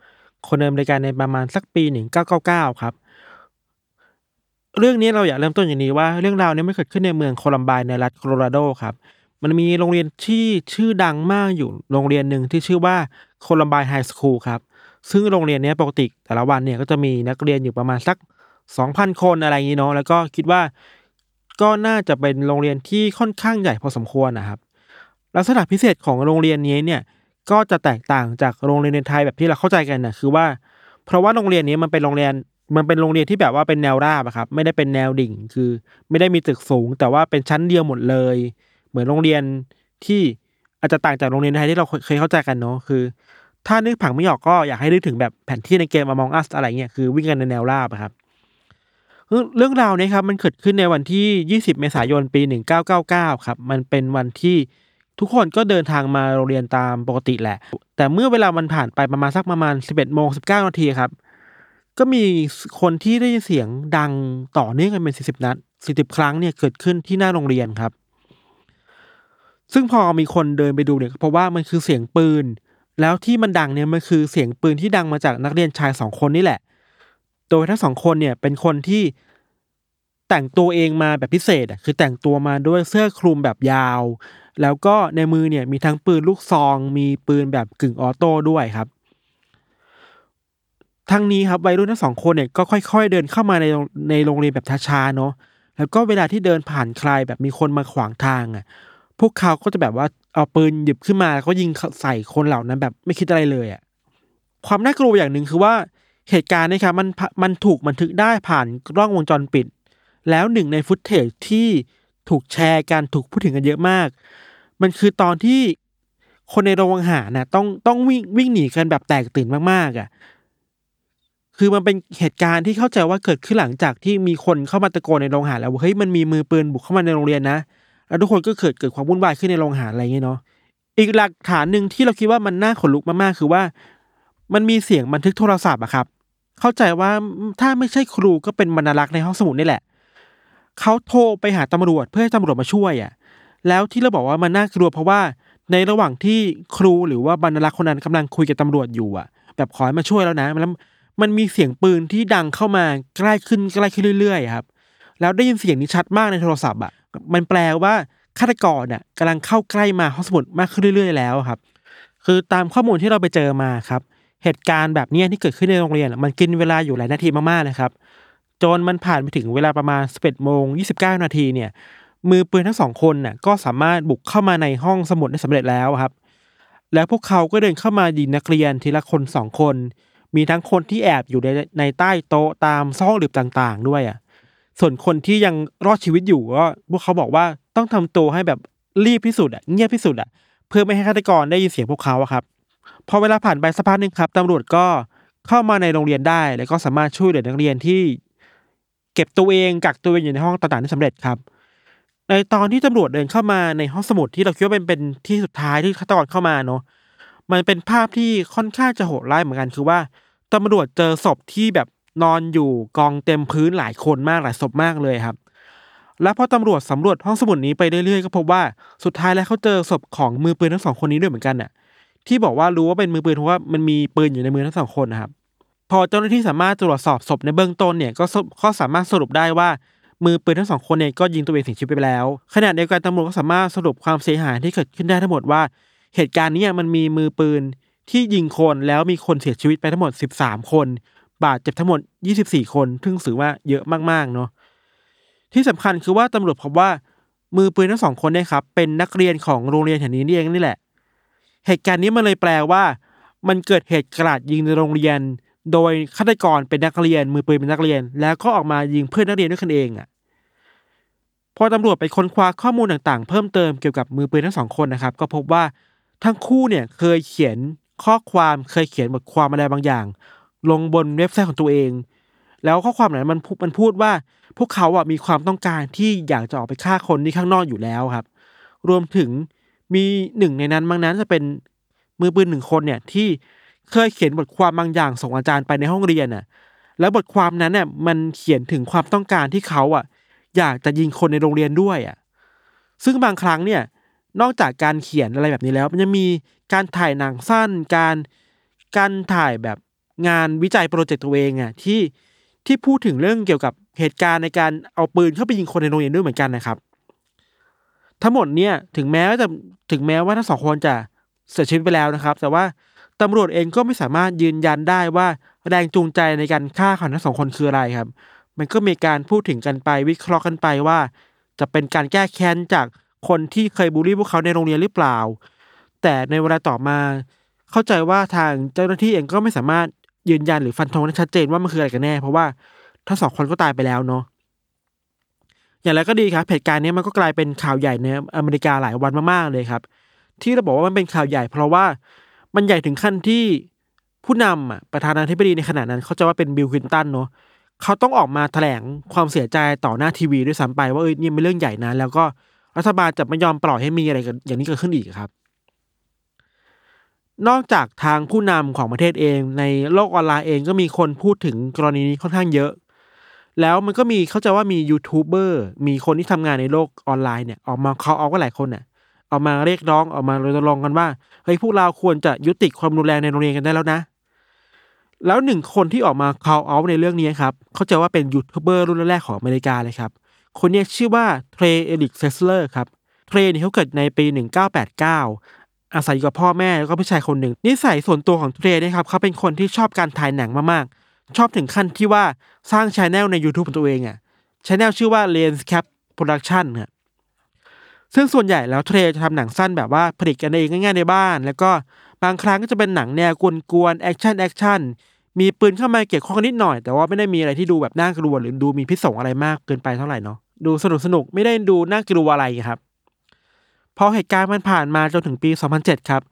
คนในอเมริกาในประมาณสักปีหนึ่งเก้าเก้าเก้าครับ เรื่องนี้เราอยากเริ่มต้นอย่างนี้ว่าเรื่องราวนี้ไม่เกิดขึ้นในเมืองโคลัมบน์ในรัฐโคโลราโดครับ มันมีโรงเรียนที่ชื่อดังมากอยู่โรงเรียนหนึ่งที่ชื่อว่าโคลัมบน์ไฮสคูลครับ ซึ่งโรงเรียนนี้ปกติแต่ละวันเนี่ยก็จะมีนักเรียนอยู่ประมาณสักสองพันคนอะไรอย่างนี้เนาะแล้วก็คิดว่าก็น่าจะเป็นโรงเรียนที่ค่อนข้างใหญ่พอสมควรนะครับ ลักษณะพิเศษของโรงเรียนนี้เนี่ย ก็จะแตกต่างจากโรงเรียนในไทยแบบที่เราเข้าใจกันนะคือว่า เพราะว่าโรงเรียนนี้มันเป็นโรงเรียนมันเป็นโรงเรียนที่แบบว่าเป็นแนวราบอะครับ ไม่ได้เป็นแนวดิ่ง คือ ไม่ได้มีตึกสูง แต่ว่าเป็นชั้นเดียวหมดเลย เหมือนโรงเรียนที่อาจจะต่างจากโรงเรียนไทยที่เราเคยเข้าใจกันเนาะคือ ถ้านึกผังไม่ออกก็อยากให้นึกถึงแบบแผนที่ในเกม Among Us อะไรเงี้ยคือวิ่งกันในแนวราบครับเรื่องราวนี้ครับมันเกิดขึ้นในวันที่ 20 เมษายนปี 1999 ครับ มันเป็นวันที่ ทุกคนก็เดินทางมาโรงเรียนตามปกติแหละ แต่เมื่อเวลามันผ่านไปประมาณสักประมาณ 11โมง19นาทีครับ ก็มีคนที่ได้ยินเสียงดังต่อเนื่องกันเป็น40นัด40 ครั้งเนี่ยเกิดขึ้นที่หน้าโรงเรียนครับ ซึ่งพอมีคนเดินไปดูเนี่ยเพราะว่ามันคือเสียงปืน แล้วที่มันดังเนี่ยมันคือเสียงปืนที่ดังมาจากนักเรียนชายสองคนนี่แหละ โดยทั้งสองคนเนี่ยเป็นคนที่แต่งตัวเองมาแบบพิเศษอะคือแต่งตัวมาด้วยเสื้อคลุมแบบยาว แล้วก็ในมือเนี่ยมีทั้งปืนลูกซอง มีปืนแบบกึ่งออโต้ด้วยครับ ทั้งนี้ครับวัยรุ่นทั้งสองคนเนี่ยก็ค่อยๆ เดินเข้ามาในในโรงเรียนแบบช้าๆเนาะแล้วก็เวลาที่เดินผ่านใครแบบมีคนมาขวางทางอะ พวกเขาก็จะแบบว่าเอาปืนหยิบขึ้นมาแล้วก็ยิงใส่คนเหล่านั้นแบบไม่คิดอะไรเลยอะความน่ากลัวอย่างหนึ่งคือว่าเหตุการณ์เนะครับมันมันถูกบันทึกได้ผ่านกล้องวงจรปิด แล้วหนึ่งในฟุตเทจที่ ถูกแชร์กันถูกพูดถึงกันเยอะมาก มันคือตอนที่คนในโรงอาหารน่ะต้องต้องวิ่งวิ่งหนีกันแบบแตกตื่นมากๆอะ คือมันเป็นเหตุการณ์ที่เข้าใจว่าเกิดขึ้นหลังจากที่มีคนเข้ามาตะโกนในโรงอาหารแล้วว่าเฮ้ยมันมีมือปืนบุกเข้ามาในโรงเรียนนะแล้วทุกคนก็เกิดเกิดความวุ่นวายขึ้นในโรงอาหารอะไรอย่างเงี้ยเนาะอีกหลักฐานหนึ่งที่เราคิดว่ามันน่าขนลุกมากๆคือว่า มันมีเสียงบันทึกโทรศัพท์อะครับ เข้าใจว่าถ้าไม่ใช่ครูก็เป็นบรรลักษ์ในห้องสมุดนี่แหละ เขาโทรไปหาตำรวจเพื่อให้ตำรวจมาช่วยอะ แล้วที่เราบอกว่ามันน่ากลัวเพราะว่าในระหว่างที่ครูหรือว่าบรรลักษ์คนนั้นกำลังคุยกับตำรวจอยู่อะ แบบขอให้มาช่วยแล้วนะแล้วมันมีเสียงปืนที่ดังเข้ามาใกล้ขึ้นใกล้ขึ้นเรื่อยๆครับ แล้วได้ยินเสียงนี้ชัดมากในโทรศัพท์อะ มันแปลว่าฆาตกรน่ะกำลังเข้าใกล้มาห้องสมุดมากขึ้นเรื่อย ๆ แล้วครับ คือตามข้อมูลที่เราไปเจอมาครับ เหตุการณ์แบบนี้ที่เกิดขึ้นในโรงเรียนมันกินเวลาอยู่หลายนาทีมากๆนะครับ จนมันผ่านไปถึงเวลาประมาณ 11โมง29 นาทีเนี่ย มือปืนทั้งสองคนน่ะก็สามารถบุกเข้ามาในห้องสมุดได้สำเร็จแล้วครับ แล้วพวกเขาก็เดินเข้ามายิงนักเรียนทีละคนสองคน มีทั้งคนที่แอบอยู่ในในใต้โต๊ะตามซอกหลืบต่างๆ ด้วยอะส่วนคนที่ยังรอดชีวิตอยู่ก็พวกเขาบอกว่าต้องทำตัวให้แบบรีบที่สุดอะเงียบที่สุดอะเพื่อไม่ให้ฆาตกรได้ยินเสียงพวกเขาอะครับพอเวลาผ่านไปสักพักหนึ่งครับตำรวจก็เข้ามาในโรงเรียนได้ แล้วก็สามารถช่วยเหลือนักเรียนที่ เก็บตัวเองกักตัวเองอยู่ในห้องต่างๆได้สำเร็จครับ ในตอนที่ตำรวจเดินเข้ามาในห้องสมุดที่เราคิดว่าเป็นเป็นที่สุดท้ายที่ฆาตกรเข้ามาเนาะมันเป็นภาพที่ค่อนข้างจะโหดร้ายเหมือนกันคือว่าตำรวจเจอศพที่แบบนอนอยู่กองเต็มพื้นหลายคนมากหลายศพมากเลยครับ แล้วพอตำรวจสำรวจห้องสมุดนี้ไปเรื่อยๆก็พบว่าสุดท้ายแล้วเขาเจอศพของมือปืนทั้งสองคนนี้ด้วยเหมือนกันน่ะ ที่บอกว่ารู้ว่าเป็นมือปืนเพราะว่ามันมีปืนอยู่ในมือทั้งสองคนนะครับ อเจ้าหน้าที่สามารถตรวจสอบศพในเบื้องต้นเนี่ยก็สก็สามารถสรุปได้ว่ามือปืนทั้งสองคนเนี่ยก็ยิงตัวเองเสียชีวิตไปแล้วขณะเดียวกันตำรวจก็สามารถสรุปความเสียหายที่เกิดขึ้นได้ทั้งหมดว่า เหตุการณ์นี้มันมีมือปืนที่ยิงคนแล้วมีคนเสียชีวิตไปทั้งหมด 13 คน บาดเจ็บทั้งหมด 24 คนซึ่งถือว่าเยอะมากๆเนาะที่สำคัญคือว่าตำรวจพบว่ามือปืนทั้งสองคนเนี่ยครับเป็นนักเรียนของโรงเรียนแห่งนี้นี่เองนี่แหละ เหตุการณ์นี้มันเลยแปลว่า มันเกิดเหตุกราดยิงในโรงเรียน โดยฆาตกรเป็นนักเรียนมือปืนเป็นนักเรียน แล้วก็ออกมายิงเพื่อนนักเรียนด้วยกันเองอะพอตำรวจไปค้นคว้าข้อมูลต่างๆ เพิ่มเติมเกี่ยวกับมือปืนทั้งสองคนนะครับ ก็พบว่าทั้งคู่เนี่ยเคยเขียนข้อความเคยเขียนบทความอะไรบางอย่าง ลงบนเว็บไซต์ของตัวเอง แล้วข้อความนั้นมันพูมันพูดว่า พวกเขาอะมีความต้องการที่อยากจะออกไปฆ่าคนที่ข้างนอกอยู่แล้วครับ รวมถึงมีหนึ่งในนั้นบางนั้นจะเป็นมือปืนหนึ่งคนเนี่ยที่ เคยเขียนบทความบางอย่างส่งอาจารย์ไปในห้องเรียนน่ะ แล้วบทความนั้นเนี่ยมันเขียนถึงความต้องการที่เขาอะ อยากจะยิงคนในโรงเรียนด้วยอะ ซึ่งบางครั้งเนี่ย นอกจากการเขียนอะไรแบบนี้แล้ว มันจะมีการถ่ายหนังสั้น การการถ่ายแบบงานวิจัยโปรเจกต์ตัวเองอะที่ที่พูดถึงเรื่องเกี่ยวกับเหตุการณ์ในการเอาปืนเข้าไปยิงคนในโรงเรียนด้วยเหมือนกันนะครับ ทั้งหมดเนี่ยถึงแม้ว่าจะถึงแม้ว่าทั้งสองคนจะเสียชีวิตไปแล้วนะครับ แต่ว่า ตำรวจเองก็ไม่สามารถยืนยันได้ว่าแรงจูงใจในการฆ่าของทั้งสองคนคืออะไรครับ มันก็มีการพูดถึงกันไปวิเคราะห์กันไปว่า จะเป็นการแก้แค้นจากคนที่เคยบูลลี่พวกเขาในโรงเรียนหรือเปล่า แต่ในเวลาต่อมา เข้าใจว่าทางเจ้าหน้าที่เองก็ไม่สามารถยืนยันหรือฟันธงได้ชัดเจนว่ามันคืออะไรกันแน่ เพราะว่าทั้งสองคนก็ตายไปแล้วเนาะอย่างไรก็ดีครับเหตุการณ์นี้มันก็กลายเป็นข่าวใหญ่ในอเมริกาหลายวันมากๆเลยครับ ที่เราบอกว่ามันเป็นข่าวใหญ่ เพราะว่า มันใหญ่ถึงขั้นที่ผู้นำอะประธานาธิบดีในขณะนั้น เขาจะว่าเป็นบิลคลินตันเนาะเขาต้องออกมาแถลงความเสียใจต่อหน้าทีวีด้วยซ้ำไปว่าเออนี่เป็นเรื่องใหญ่นะแล้วก็รัฐบาลจะไม่ยอมปล่อยให้มีอะไรอย่างนี้เกิดขึ้นอีกครับ นอกจากทางผู้นำของประเทศเอง ในโลกออนไลน์เองก็มีคนพูดถึงกรณีนี้ค่อนข้างเยอะ แล้วมันก็มีเข้าใจว่ามียูทูบเบอร์มีคนที่ทำงานในโลกออนไลน์เนี่ยออกมาเขาเอาก็หลายคนเนี่ย ออกมาเรียกร้องออกมารณรงค์กันว่าเฮ้ยพวกเราควรจะยุติความรุนแรงในโรงเรียนกันได้แล้วนะ แล้วหนึ่งคนที่ออกมา call out ในเรื่องนี้ครับเขาจะว่าเป็นยูทูบเบอร์รุ่นแรกของอเมริกาเลยครับ คนนี้ชื่อว่าเทรเอริกเซสเลอร์ครับเทรเนี่ยเขาเกิดในปี 1989 อาศัยอยู่กับพ่อแม่แล้วก็พี่ชายคนหนึ่งนิสัยส่วนตัวของเทรนะครับเขาเป็นคนที่ชอบการถ่ายหนังมากๆ ชอบถึงขั้นที่ว่าสร้างช anel ใน YouTube ของตัวเองอะช anel ชื่อว่า Lenscap Production ครับ ซึ่งส่วนใหญ่แล้วเทรจะทำหนังสั้นแบบว่าผลิตกันเองง่ายๆในบ้าน แล้วก็บางครั้งก็จะเป็นหนังแนวกวนๆ action action มีปืนเข้ามาเกี่ยวข้องนิดหน่อย แต่ว่าไม่ได้มีอะไรที่ดูแบบน่ากลัวหรือดูมีพิษสงอะไรมากเกินไปเท่าไหร่เนาะดูสนุกสนุกๆไม่ได้ดูน่ากลัวอะไรครับ พอเหตุการณ์มันผ่านมาจนถึงปี 2007 ครับ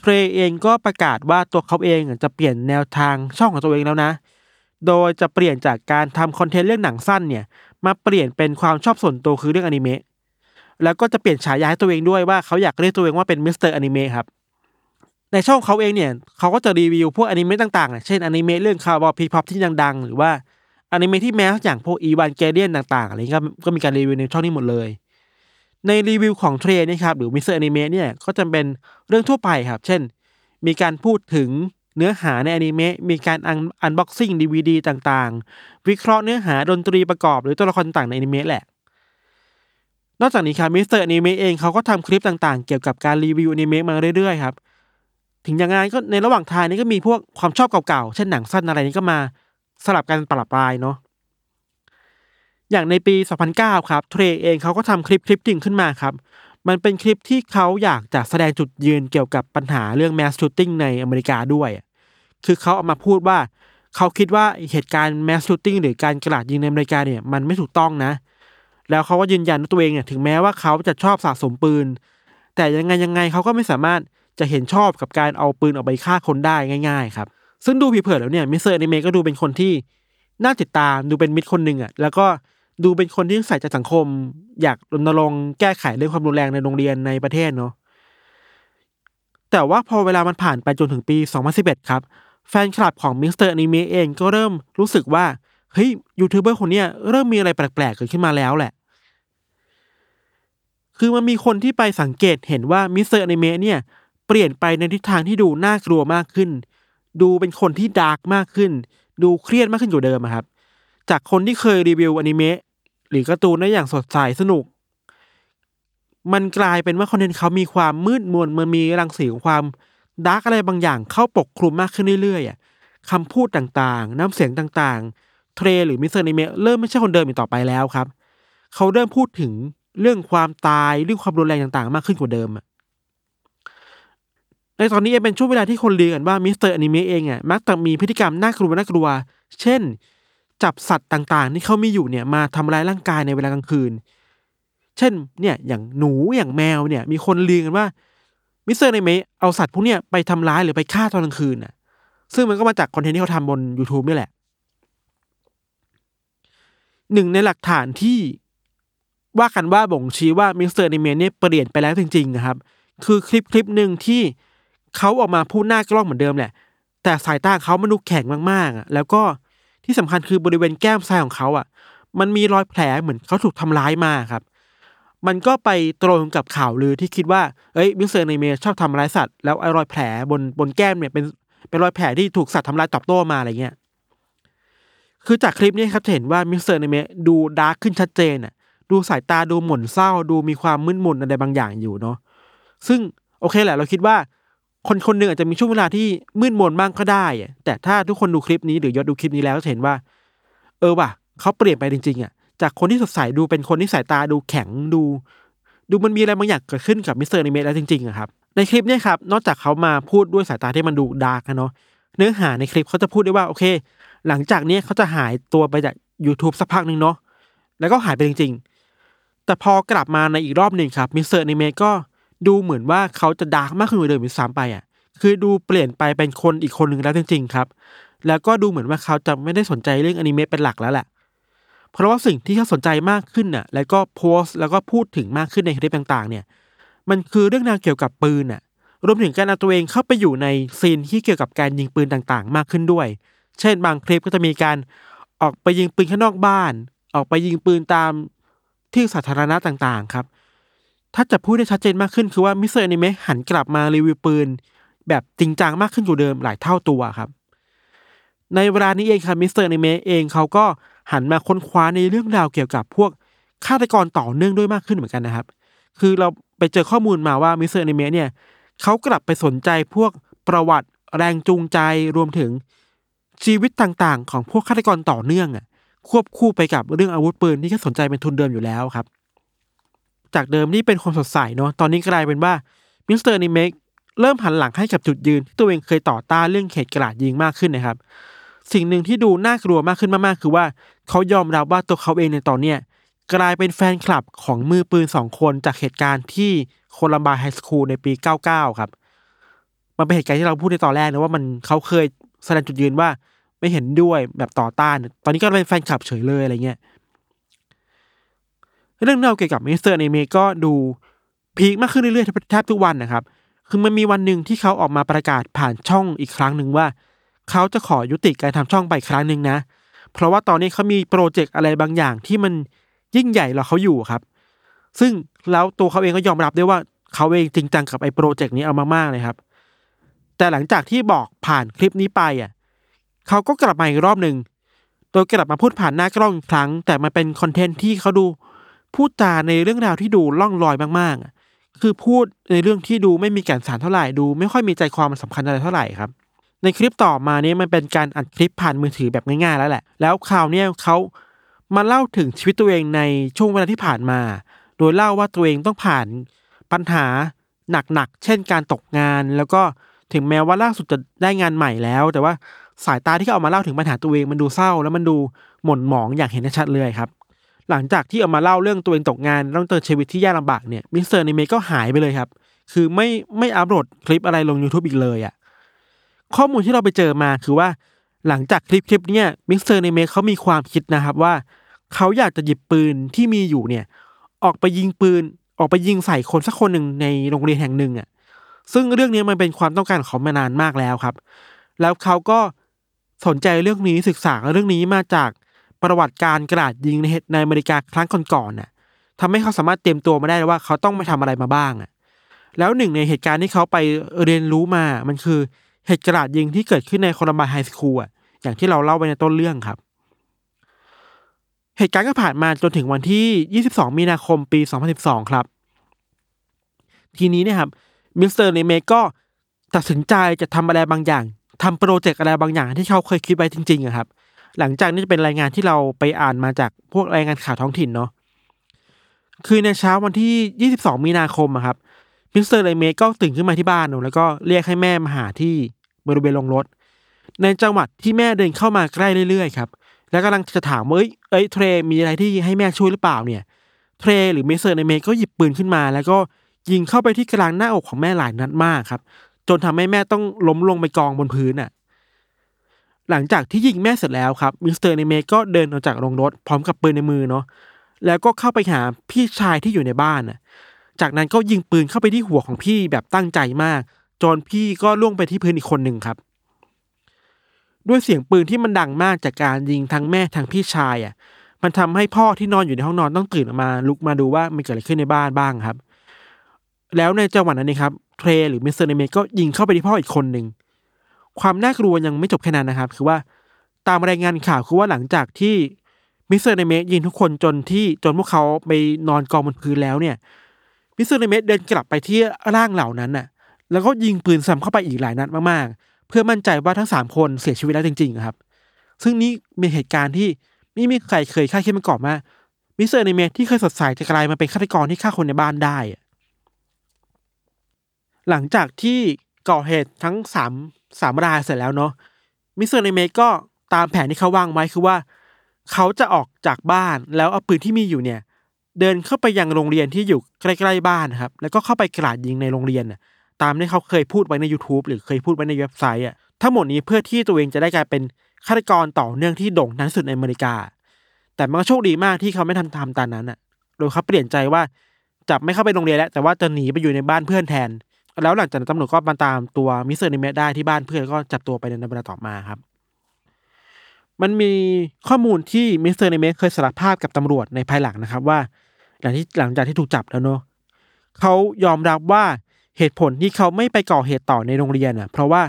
เทรเองก็ประกาศว่าตัวเขาเองจะเปลี่ยนแนวทางช่องของตัวเองแล้วนะ โดยจะเปลี่ยนจากการทำคอนเทนต์เรื่องหนังสั้นเนี่ยมาเปลี่ยนเป็นความชอบส่วนตัวคือเรื่องอนิเมะ แล้วก็จะเปลี่ยนฉายาให้ตัวเองด้วยว่าเขาอยากเรียกตัวเองว่าเป็นมิสเตอร์อนิเมะครับในช่องเขาเองเนี่ยเขาก็จะรีวิวพวกอนิเมะต่างๆเนี่ยเช่นอนิเมะเรื่อง Cowboy Bebop ที่ดังๆ หรือว่าอนิเมะที่ mass อย่างพวก Evangelion ต่างๆอะไรเงี้ยก็ก็มีการรีวิวในช่องนี้หมดเลย ในรีวิวของเทรนะครับหรือมิสเตอร์อนิเมะเนี่ยก็จะเป็นเรื่องทั่วไปครับ เช่น มีการพูดถึงเนื้อหาในอนิเมะมีการ unboxing ดีวีดีต่างๆ วิเคราะห์เนื้อหาดนตรีประกอบหรือตัวละครต่างในอนิเมะแหละ นอกจากนี้ครับมิสเตอร์อนิเมะเองเขาก็ทำคลิปต่างๆ เกี่ยวกับการรีวิวอนิเมะมาเรื่อยๆครับถึงอย่างนั้นก็ในระหว่างทางนี้ก็มีพวกความชอบเก่าๆ เช่นหนังสั้นอะไรนี้ก็มาสลับกันประปรายเนาะอย่างในปี 2009 ครับเทรเองเขาก็ทำคลิปคลิปหนึ่งขึ้นมาครับ มันเป็นคลิปที่เขาอยากจะแสดงจุดยืนเกี่ยวกับปัญหาเรื่อง mass shooting ในอเมริกาด้วย คือเขาเอามาพูดว่าเขาคิดว่าเหตุการณ์ mass shooting หรือการกราดยิงในอเมริกาเนี่ยมันไม่ถูกต้องนะ แล้วเขาก็ยืนยันตัวเองเนี่ยถึงแม้ว่าเขาจะชอบสะสมปืน แต่ยังไงยังไงเขาก็ไม่สามารถจะเห็นชอบกับการเอาปืนออกไปฆ่าคนได้ง่าย ๆ ครับ ซึ่งดูผิวเผินแล้วเนี่ยมิสเตอร์อนิเมะก็ดูเป็นคนที่น่าติดตามดูเป็นมิตรคนหนึ่งอะแล้วก็ดูเป็นคนที่ใส่ใจสังคม อยากรณรงค์แก้ไขเรื่องความรุนแรงในโรงเรียนในประเทศเนาะแต่ว่าพอเวลามันผ่านไปจนถึงปี 2011 ครับ แฟนคลับของ Mr. Anime เองก็เริ่มรู้สึกว่าเฮ้ยยูทูบเบอร์คนเนี้ยเริ่มมีอะไรแปลกๆเกิดขึ้นมาแล้วแหละ คือมันมีคนที่ไปสังเกตเห็นว่า Mr. Anime เนี่ยเปลี่ยนไปในทิศทางที่ดูน่ากลัวมากขึ้น ดูเป็นคนที่ dark มากขึ้น ดูเครียดมากขึ้นกว่เดิมครับ จากคนที่เคยรีวิวอนิเมะหรือการ์ตูนได้อย่างสดใสสนุก มันกลายเป็นว่า content เขามีความมืดมนมันมีรังสีของความ dark อะไรบางอย่างเข้าปกคลุมมากขึ้นเรื่อยๆอะคำพูดต่างๆ น้ำเสียงต่างๆ Trey หรือ Mr. Anime เริ่มไม่ใช่คนเดิมอีกต่อไปแล้วครับ เขาเริ่มพูดถึง เรื่องความตายเรื่องความรุนแรงต่างๆ มากขึ้นกว่าเดิมอะในตอนนี้เองเป็นช่วงเวลาที่คนลือกันว่า Mr. Anime เองอะมักจะมีพฤติกรรมน่ากลัวน่ากลัว เช่น จับสัตว์ต่างๆ ที่เขามีอยู่เนี่ยมาทำร้ายร่างกายในเวลากลางคืน เช่นเนี่ยอย่างหนูอย่างแมวเนี่ยมีคนลือกันว่า Mr. Anime เอาสัตว์พวกเนี้ยไปทำร้ายหรือไปฆ่าตอนกลางคืนน่ะซึ่งมันก็มาจาก content ที่เขาทำบน YouTube นี่แหละ หนึ่งในหลักฐานที่ ว่ากันว่าบ่งชี้ว่า Mr. Anime เนี่ยเปลี่ยนไปแล้วจริงๆนะครับ คือคลิปคลิปหนึ่งที่เขาออกมาพูดหน้ากล้องเหมือนเดิมแหละ แต่สายตาเขามันดูแข็งมากๆอะแล้วก็ที่สำคัญคือบริเวณแก้มซ้ายของเขาอะ มันมีรอยแผลเหมือนเขาถูกทำร้ายมาครับ มันก็ไปตรงกับข่าวลือที่คิดว่า เอ้ย Mr. Anime ชอบทำร้ายสัตว์ แล้วไอ้รอยแผลบนบนแก้มเนี่ยเป็นเป็นรอยแผลที่ถูกสัตว์ทำร้ายตอบโต้มาอะไรเงี้ย คือจากคลิปนี้ครับจะเห็นว่า Mr. Anime ดู dark ขึ้นชัดเจนอะ ดูสายตาดูหม่นเศร้า ดูมีความมืดมนอะไรบางอย่างอยู่เนาะซึ่งโอเคแหละเราคิดว่า คนคนหนึ่งอาจจะมีช่วงเวลาที่มืดมนบ้างก็ได้ แต่ถ้าทุกคนดูคลิปนี้หรือยศดูคลิปนี้แล้วจะเห็นว่า เออว่ะเขาเปลี่ยนไปจริงๆอะจากคนที่สดใสดูเป็นคนที่สายตาดูแข็งดู ดูมันมีอะไรบางอย่างเกิดขึ้นกับ Mr. Anime แล้วจริงๆอะครับในคลิปเนี่ยครับนอกจากเขามาพูดด้วยสายตาที่มันดู dark นะเนาะเนื้อหาในคลิปเขาจะพูดได้ว่าโอเค หลังจากนี้เขาจะหายตัวไปจาก YouTube สักพักหนึ่งเนาะแล้วก็หายไปจริงๆ แต่พอกลับมาในอีกรอบหนึ่งครับ Mr. Anime ก็ดูเหมือนว่าเขาจะ dark มากขึ้นกว่าเดิมอีกสามไปอะคือดูเปลี่ยนไปเป็นคนอีกคนหนึ่งแล้วจริงๆครับ แล้วก็ดูเหมือนว่าเขาจะไม่ได้สนใจเรื่องอนิเมะเป็นหลักแล้วแหละ เพราะว่าสิ่งที่เขาสนใจมากขึ้นน่ะ แล้วก็โพสต์แล้วก็พูดถึงมากขึ้นในคลิปต่างๆ เนี่ย มันคือเรื่องราวเกี่ยวกับปืนน่ะ รวมถึงการเอาตัวเองเข้าไปอยู่ในscene ที่เกี่ยวกับการยิงปืนต่างๆ มากขึ้นด้วย เช่น บางคลิปก็จะมีการออกไปยิงปืนข้างนอกบ้าน ออกไปยิงปืนตาม ที่สาธารณะต่างๆครับ ถ้าจะพูดได้ชัดเจนมากขึ้นคือว่า Mr. Anime หันกลับมารีวิวปืน แบบจริงจังมากขึ้นกว่าเดิมหลายเท่าตัวครับ ในเวลานี้เองครับ Mr. Anime เองเขาก็หันมาค้นคว้าในเรื่องราวเกี่ยวกับพวกฆาตกรต่อเนื่องด้วยมากขึ้นเหมือนกันนะครับ คือเราไปเจอข้อมูลมาว่า Mr. Anime เนี่ยเขากลับไปสนใจพวกประวัติแรงจูงใจรวมถึงชีวิตต่างๆ ของพวกฆาตกรต่อเนื่องอะ ควบคู่ไปกับเรื่องอาวุธปืนที่เขาสนใจเป็นทุนเดิมอยู่แล้วครับ จากเดิมที่เป็นคนสดใสเนาะตอนนี้กลายเป็นว่า Mr. Anime เริ่มหันหลังให้กับจุดยืนที่ตัวเองเคยต่อต้านเรื่องเหตุกราดยิงมากขึ้นนะครับ สิ่งหนึ่งที่ดูน่ากลัวมากขึ้นมากๆ คือว่าเขายอมรับว่าตัวเขาเองในตอนเนี้ยกลายเป็นแฟนคลับของมือปืนสองคนจากเหตุการณ์ที่ Columbine High School ในปี 99 ครับ มันเป็นเหตุการณ์ที่เราพูดในตอนแรกนะว่ามันเขาเคยแสดงจุดยืนว่า ไม่เห็นด้วยแบบต่อต้าน ตอนนี้ก็เป็นแฟนคลับเฉยเลยอะไรเงี้ยเรื่องราวเกี่ยวกับ Mr. Anime ก็ดู peak มากขึ้นเรื่อยๆแทบทุกวันนะครับ คือมันมีวันหนึ่งที่เขาออกมาประกาศผ่านช่องอีกครั้งหนึ่งว่า เขาจะขอยุติการทำช่องไปครั้งหนึ่งนะ เพราะว่าตอนนี้เขามีโปรเจกต์อะไรบางอย่างที่มันยิ่งใหญ่รอเขาอยู่ครับ ซึ่งแล้วตัวเขาเองก็ยอมรับด้วยว่าเขาเองจริงจังกับไอ้โปรเจกต์นี้เอามากๆเลยครับ แต่หลังจากที่บอกผ่านคลิปนี้ไปอะ เขาก็กลับมาอีกรอบหนึ่ง โดยกลับมาพูดผ่านหน้ากล้องอีกครั้ง แต่มันเป็นคอนเทนต์ที่เขาดูพูดจาในเรื่องราวที่ดูล่องลอยมากๆ คือพูดในเรื่องที่ดูไม่มีแก่นสารเท่าไหร่ดู ไม่ค่อยมีใจความมันสำคัญอะไรเท่าไหร่ครับ ในคลิปต่อมานี้มันเป็นการอัดคลิปผ่านมือถือแบบง่ายๆแล้วแหละ แล้วคราวเนี้ยเขามาเล่าถึงชีวิตตัวเองในช่วงเวลาที่ผ่านมา โดยเล่าว่าตัวเองต้องผ่านปัญหาหนักๆ เช่นการตกงาน แล้วก็ถึงแม้ว่าล่าสุดจะได้งานใหม่แล้ว แต่ว่า สายตาที่เขาเอามาเล่าถึงปัญหาตัวเองมันดูเศร้า แล้วมันดูหม่นหมองอย่างเห็นได้ชัดเลยครับ หลังจากที่ออกมาเล่าเรื่องตัวเองตกงานต้องเจอชีวิตที่ยากลำบากเนี่ย Mr. Anime ก็หายไปเลยครับ คือไม่ไม่อัปโหลดคลิปอะไรลง YouTube อีกเลยอะ่ะข้อมูลที่เราไปเจอมาคือว่า หลังจากคลิปคลิปเนี่ย Mr. Anime เขามีความคิดนะครับว่า เขาอยากจะหยิบปืนที่มีอยู่เนี่ย ออกไปยิงปืนออกไปยิงใส่คนสักคนหนึ่งในโรงเรียนแห่งหนึ่งอะซึ่งเรื่องนี้มันเป็นความต้องการของเขามานานมากแล้วครับ แล้วเขาก็ สนใจเรื่องนี้ศึกษาเรื่องนี้มาจากประวัติการกราดยิงในเหตุในอเมริกาครั้งก่อนๆน่ะทำให้เขาสามารถเตรียมตัวมาได้ว่าเขาต้องไปทำอะไรมาบ้างอะ แล้วหนึ่งในเหตุการณ์ที่เขาไปเรียนรู้มา มันคือเหตุกราดยิงที่เกิดขึ้นใน Columbine High School อะ อย่างที่เราเล่าไปในต้นเรื่องครับ เหตุการณ์ก็ผ่านมาจนถึงวันที่ 22 มีนาคมปี 2012 ครับ ทีนี้เนี่ยครับ Mr. Anime ก็ตัดสินใจจะทำอะไรบางอย่าง ทำ project อะไรบางอย่างที่เขาเคยคิดไว้จริงๆอะครับ หลังจากนี้จะเป็นรายงานที่เราไปอ่านมาจากพวกรายงานข่าวท้องถิ่นเนาะคือในเช้าวันที่ 22 มีนาคมอะครับ Mr. Anime ก็ตื่นขึ้นมาที่บ้านเนอะแล้วก็เรียกให้แม่มาหาที่บริเวณโรงรถ ในจังหวัดที่แม่เดินเข้ามาใกล้เรื่อยๆครับแล้วกำลังจะถามว่าเอ้ยเอ้ย Trey มีอะไรที่ให้แม่ช่วยหรือเปล่าเนี่ย Trey หรือ Mr. Anime ก็หยิบปืนขึ้นมา แล้วก็ยิงเข้าไปที่กลางหน้าอกของแม่หลายนัดมากครับ จนทำให้แม่ต้องล้มลงไปกองบนพื้นอะ หลังจากที่ยิงแม่เสร็จแล้วครับมิสเตอร์เนเมก็เดินออกจากโรงรถพร้อมกับปืนในมือเนาะแล้วก็เข้าไปหาพี่ชายที่อยู่ในบ้านน่ะ จากนั้นก็ยิงปืนเข้าไปที่หัวของพี่แบบตั้งใจมาก จนพี่ก็ล่วงไปที่พื้นอีกคนหนึ่งครับ ด้วยเสียงปืนที่มันดังมากจากการยิงทั้งแม่ทั้งพี่ชายอะ มันทำให้พ่อที่นอนอยู่ในห้องนอนต้องตื่นออกมาลุกมาดูว่ามันเกิดอะไรขึ้นในบ้านบ้างครับ แล้วในจังหวะนั้นเองครับ Trey หรือ Mr. Anime ก็ยิงเข้าไปที่พ่ออีกคนหนึ่ง ความน่ากลัวยังไม่จบแค่นั้นนะครับ คือว่าตามรายงานข่าวคือว่าหลังจากที่ Mr. Anime ยิงทุกคนจนที่จนพวกเขาไปนอนกองบนพื้นแล้วเนี่ย Mr. Anime เดินกลับไปที่ร่างเหล่านั้นน่ะ แล้วก็ยิงปืนซ้ำเข้าไปอีกหลายนัดมากๆ เพื่อมั่นใจว่าทั้งสามคนเสียชีวิตแล้วจริงๆครับ ซึ่งนี่เป็นเหตุการณ์ที่ไม่มีใครเคยคาดคิดมาก่อนว่าMr. Anime ที่เคยสดใสจะกลายมาเป็นฆาตกรที่ฆ่าคนในบ้านได้อะ หลังจากที่ก่อเหตุทั้งสามสามรายเสร็จแล้วเนาะ Mr. Anime ก็ตามแผนที่เขาวางไว้คือว่า เขาจะออกจากบ้านแล้วเอาปืนที่มีอยู่เนี่ย เดินเข้าไปยังโรงเรียนที่อยู่ใกล้ๆบ้านครับ แล้วก็เข้าไปกราดยิงในโรงเรียนน่ะตามที่เขาเคยพูดไว้ใน YouTube หรือเคยพูดไว้ในเว็บไซต์อะทั้งหมดนี้เพื่อที่ตัวเองจะได้กลายเป็นฆาตกรต่อเนื่องที่โด่งดังสุดในอเมริกา แต่มันก็โชคดีมากที่เขาไม่ทำทำตามนั้นอะ โดยเขาเปลี่ยนใจว่าจะไม่เข้าไปโรงเรียนแล้ว แต่ว่าจะหนีไปอยู่ในบ้านเพื่อนแทน แล้วหลังจากนั้นตำรวจก็มาตามตัว Mr. Anime ได้ที่บ้านเพื่อนก็จับตัวไปในเวลาต่อมาครับ มันมีข้อมูลที่ Mr. Anime เคยสารภาพกับตำรวจในภายหลังนะครับว่า หลังที่หลังจากที่ถูกจับแล้วเนอะเขายอมรับว่าเหตุผลที่เขาไม่ไปก่อเหตุต่อในโรงเรียนอะ เพราะว่า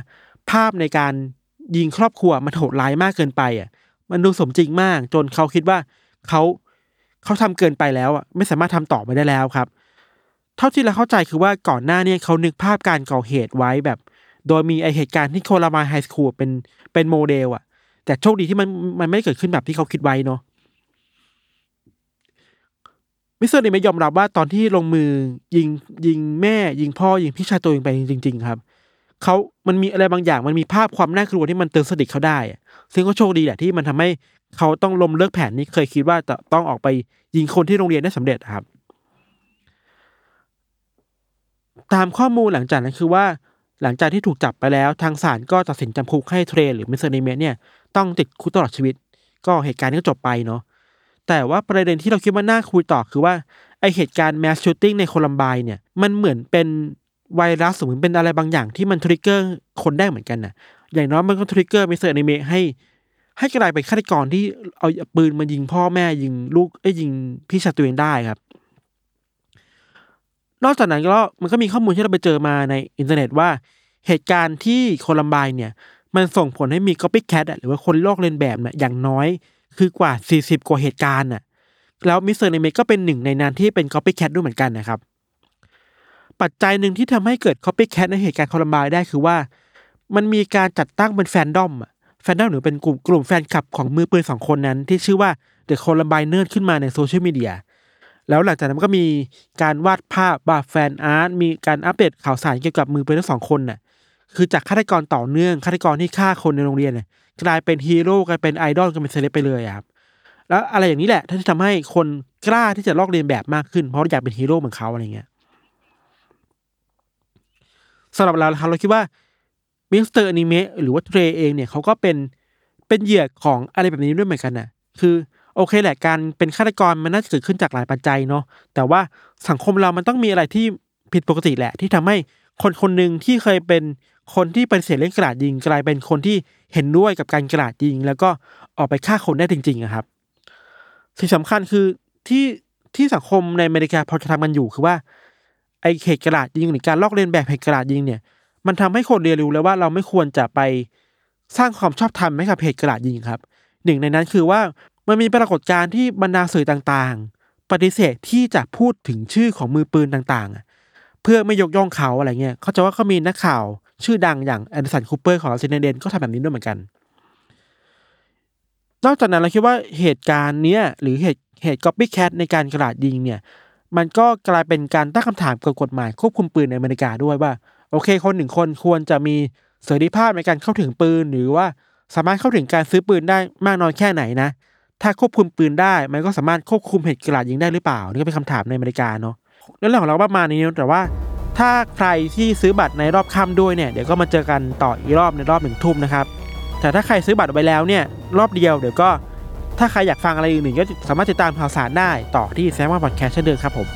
ภาพในการยิงครอบครัวมันโหดร้ายมากเกินไปอะ มันดูสมจริงมาก จนเขาคิดว่าเขาเขาทำเกินไปแล้วอะไม่สามารถทำต่อไปได้แล้วครับเเท่าที่เราเข้าใจคือว่าก่อนหน้าเนี้เขานึกภาพการก่อเหตุไว้แบบ โดยมีไอเหตุการณ์ที่ Columbine High School เป็นเป็นโมเดลอะแต่โชคดีที่มันมันไม่เกิดขึ้นแบบที่เขาคิดไว้เนาะ Mr. Anime ยอมรับว่าตอนที่ลงมือยิงยิงแม่ ยิงพ่อยิงพี่ชายตัวเองไปจริง ๆ ครับเขามันมีอะไรบางอย่างมันมีภาพความน่ากลัวที่มันเตือนสติเขาได้ ซึ่งก็โชคดีแหละที่มันทำให้เขาต้องล้มเลิกแผนที่เคยคิดว่าจะต้องออกไปยิงคนที่โรงเรียนได้สำเร็จครับ ตามข้อมูลหลังจากนั้นคือว่า หลังจากที่ถูกจับไปแล้วทางศาลก็ตัดสินจำคุกให้ Trey หรือ Mr. Anime เนี่ยต้องติดคุกตลอดชีวิต ก็เหตุการณ์นี้ก็จบไปเนาะแต่ว่าประเด็นที่เราคิดว่าน่าคุยต่อคือว่าไอเหตุการณ์ mass shooting ใน Columbine เนี่ยมันเหมือนเป็นไวรัสหรือเป็นอะไรบางอย่างที่มัน trigger คนได้เหมือนกันนะอย่างน้อยมันก็ trigger Mr. Anime ให้ ให้กลายเป็นฆาตกรที่เอาปืนมายิงพ่อแม่ยิงลูกไอ้ยยิงพี่ชายตัวเองได้ครับ นอกจากนั้นก็มันก็มีข้อมูลที่เราไปเจอมาในอินเทอร์เน็ตว่า เหตุการณ์ที่ Columbine เนี่ย มันส่งผลให้มี copycat หรือว่าคนลอกเลียนแบบเนี่ยอย่างน้อยคือกว่า 40 กว่าเหตุการณ์น่ะแล้ว Mr. Anime ก็เป็นหนึ่งในนั้นที่เป็น copycat ด้วยเหมือนกันนะครับ ปัจจัยหนึ่งที่ทำให้เกิด copycat ในเหตุการณ์ Columbine ได้คือว่า มันมีการจัดตั้งเป็น fandom fandom หรือเป็นกลุ่มกลุ่มแฟนคลับของมือปืนสองคนนั้น ที่ชื่อว่า The Columbiners ขึ้นมาในโซเชียลมีเดีย แล้วหลังจากนั้นก็มีการวาดภาพวาด fan art มีการอัปเดตข่าวสารเกี่ยวกับมือปืนทั้งสองคนน่ะคือจากฆาตกรต่อเนื่องฆาตกรที่ฆ่าคนในโรงเรียนน่ะกลายเป็นฮีโร่กลายเป็นไอดอลกลายเป็นเซเลบไปเลยครับแล้วอะไรอย่างนี้แหละที่ทำให้คนกล้าที่จะลอกเลียนแบบมากขึ้น เพราะอยากเป็นฮีโร่เหมือนเขาอะไรเงี้ยสำหรับเราครับเราคิดว่า Mr. Anime หรือว่า Trey เองเนี่ยเขาก็เป็นเป็นเหยื่อของอะไรแบบนี้ด้วยเหมือนกันน่ะคือ โอเคแหละการเป็นฆาตกรมันน่าจะเกิดขึ้นจากหลายปัจจัยเนาะแต่ว่าสังคมเรามันต้องมีอะไรที่ผิดปกติแหละ ที่ทำให้คนคนหนึ่งที่เคยเป็นคนที่เปฏิเสธเรื่องกระดาษยิงกลายเป็นคนที่เห็นด้วยกับการกระดาษยิง แล้วก็ออกไปฆ่าคนได้จริงๆอะครับสิ่งสำคัญคือที่ที่สังคมในอเมริกาพอจะทำกันอยู่คือว่าไอเหตุกระดาษยิงหรือการลอกเลียนแบบเหตุกระดาษยิงเนี่ย มันทำให้คนเรียนรู้แล้วว่าเราไม่ควรจะไปสร้างความชอบธรรมให้กับเหตุกระดาษยิงครับ หนึ่งในนั้นคือว่า มันมีปรากฏการณ์ที่บรรดาสื่อต่างๆ ปฏิเสธที่จะพูดถึงชื่อของมือปืนต่างๆ เพื่อไม่ยกย่องเขาอะไรเงี้ยเขาจะว่าเขามีนักข่าว ชื่อดังอย่าง Anderson Cooper ของ CNN ก็ทำแบบนี้ด้วยเหมือนกัน นอกจากนั้นเราคิดว่าเหตุการณ์เนี้ยหรือเหตุเหตุ copycat ในการกระดาษยิงเนี่ยมันก็กลายเป็นการตั้งคำถามเกี่ยวกับกฎหมายควบคุมปืนในอเมริกาด้วยว่า โอเค คนหนึ่งคนควรจะมีเสรีภาพในการเข้าถึงปืน หรือว่าสามารถเข้าถึงการซื้อปืนได้มากน้อยแค่ไหนนะ ถ้าควบคุมปืนได้ มันก็สามารถควบคุมเหตุกราดยิงได้หรือเปล่า นี่ก็เป็นคำถามในอเมริกาเนาะเรื่องของเราประมาณนี้นะแต่ว่า ถ้าใครที่ซื้อบัตรในรอบค่ำด้วยเนี่ยเดี๋ยวก็มาเจอกันต่ออีกรอบในรอบหนึ่งทุ่มนะครับแต่ถ้าใครซื้อบัตรไว้แล้วเนี่ยรอบเดียวเดี๋ยวก็ถ้าใครอยากฟังอะไรอื่นๆก็สามารถติดตามข่าวสารได้ต่อที่แซมว่าพอดแคสต์เช่นเดิมครับผม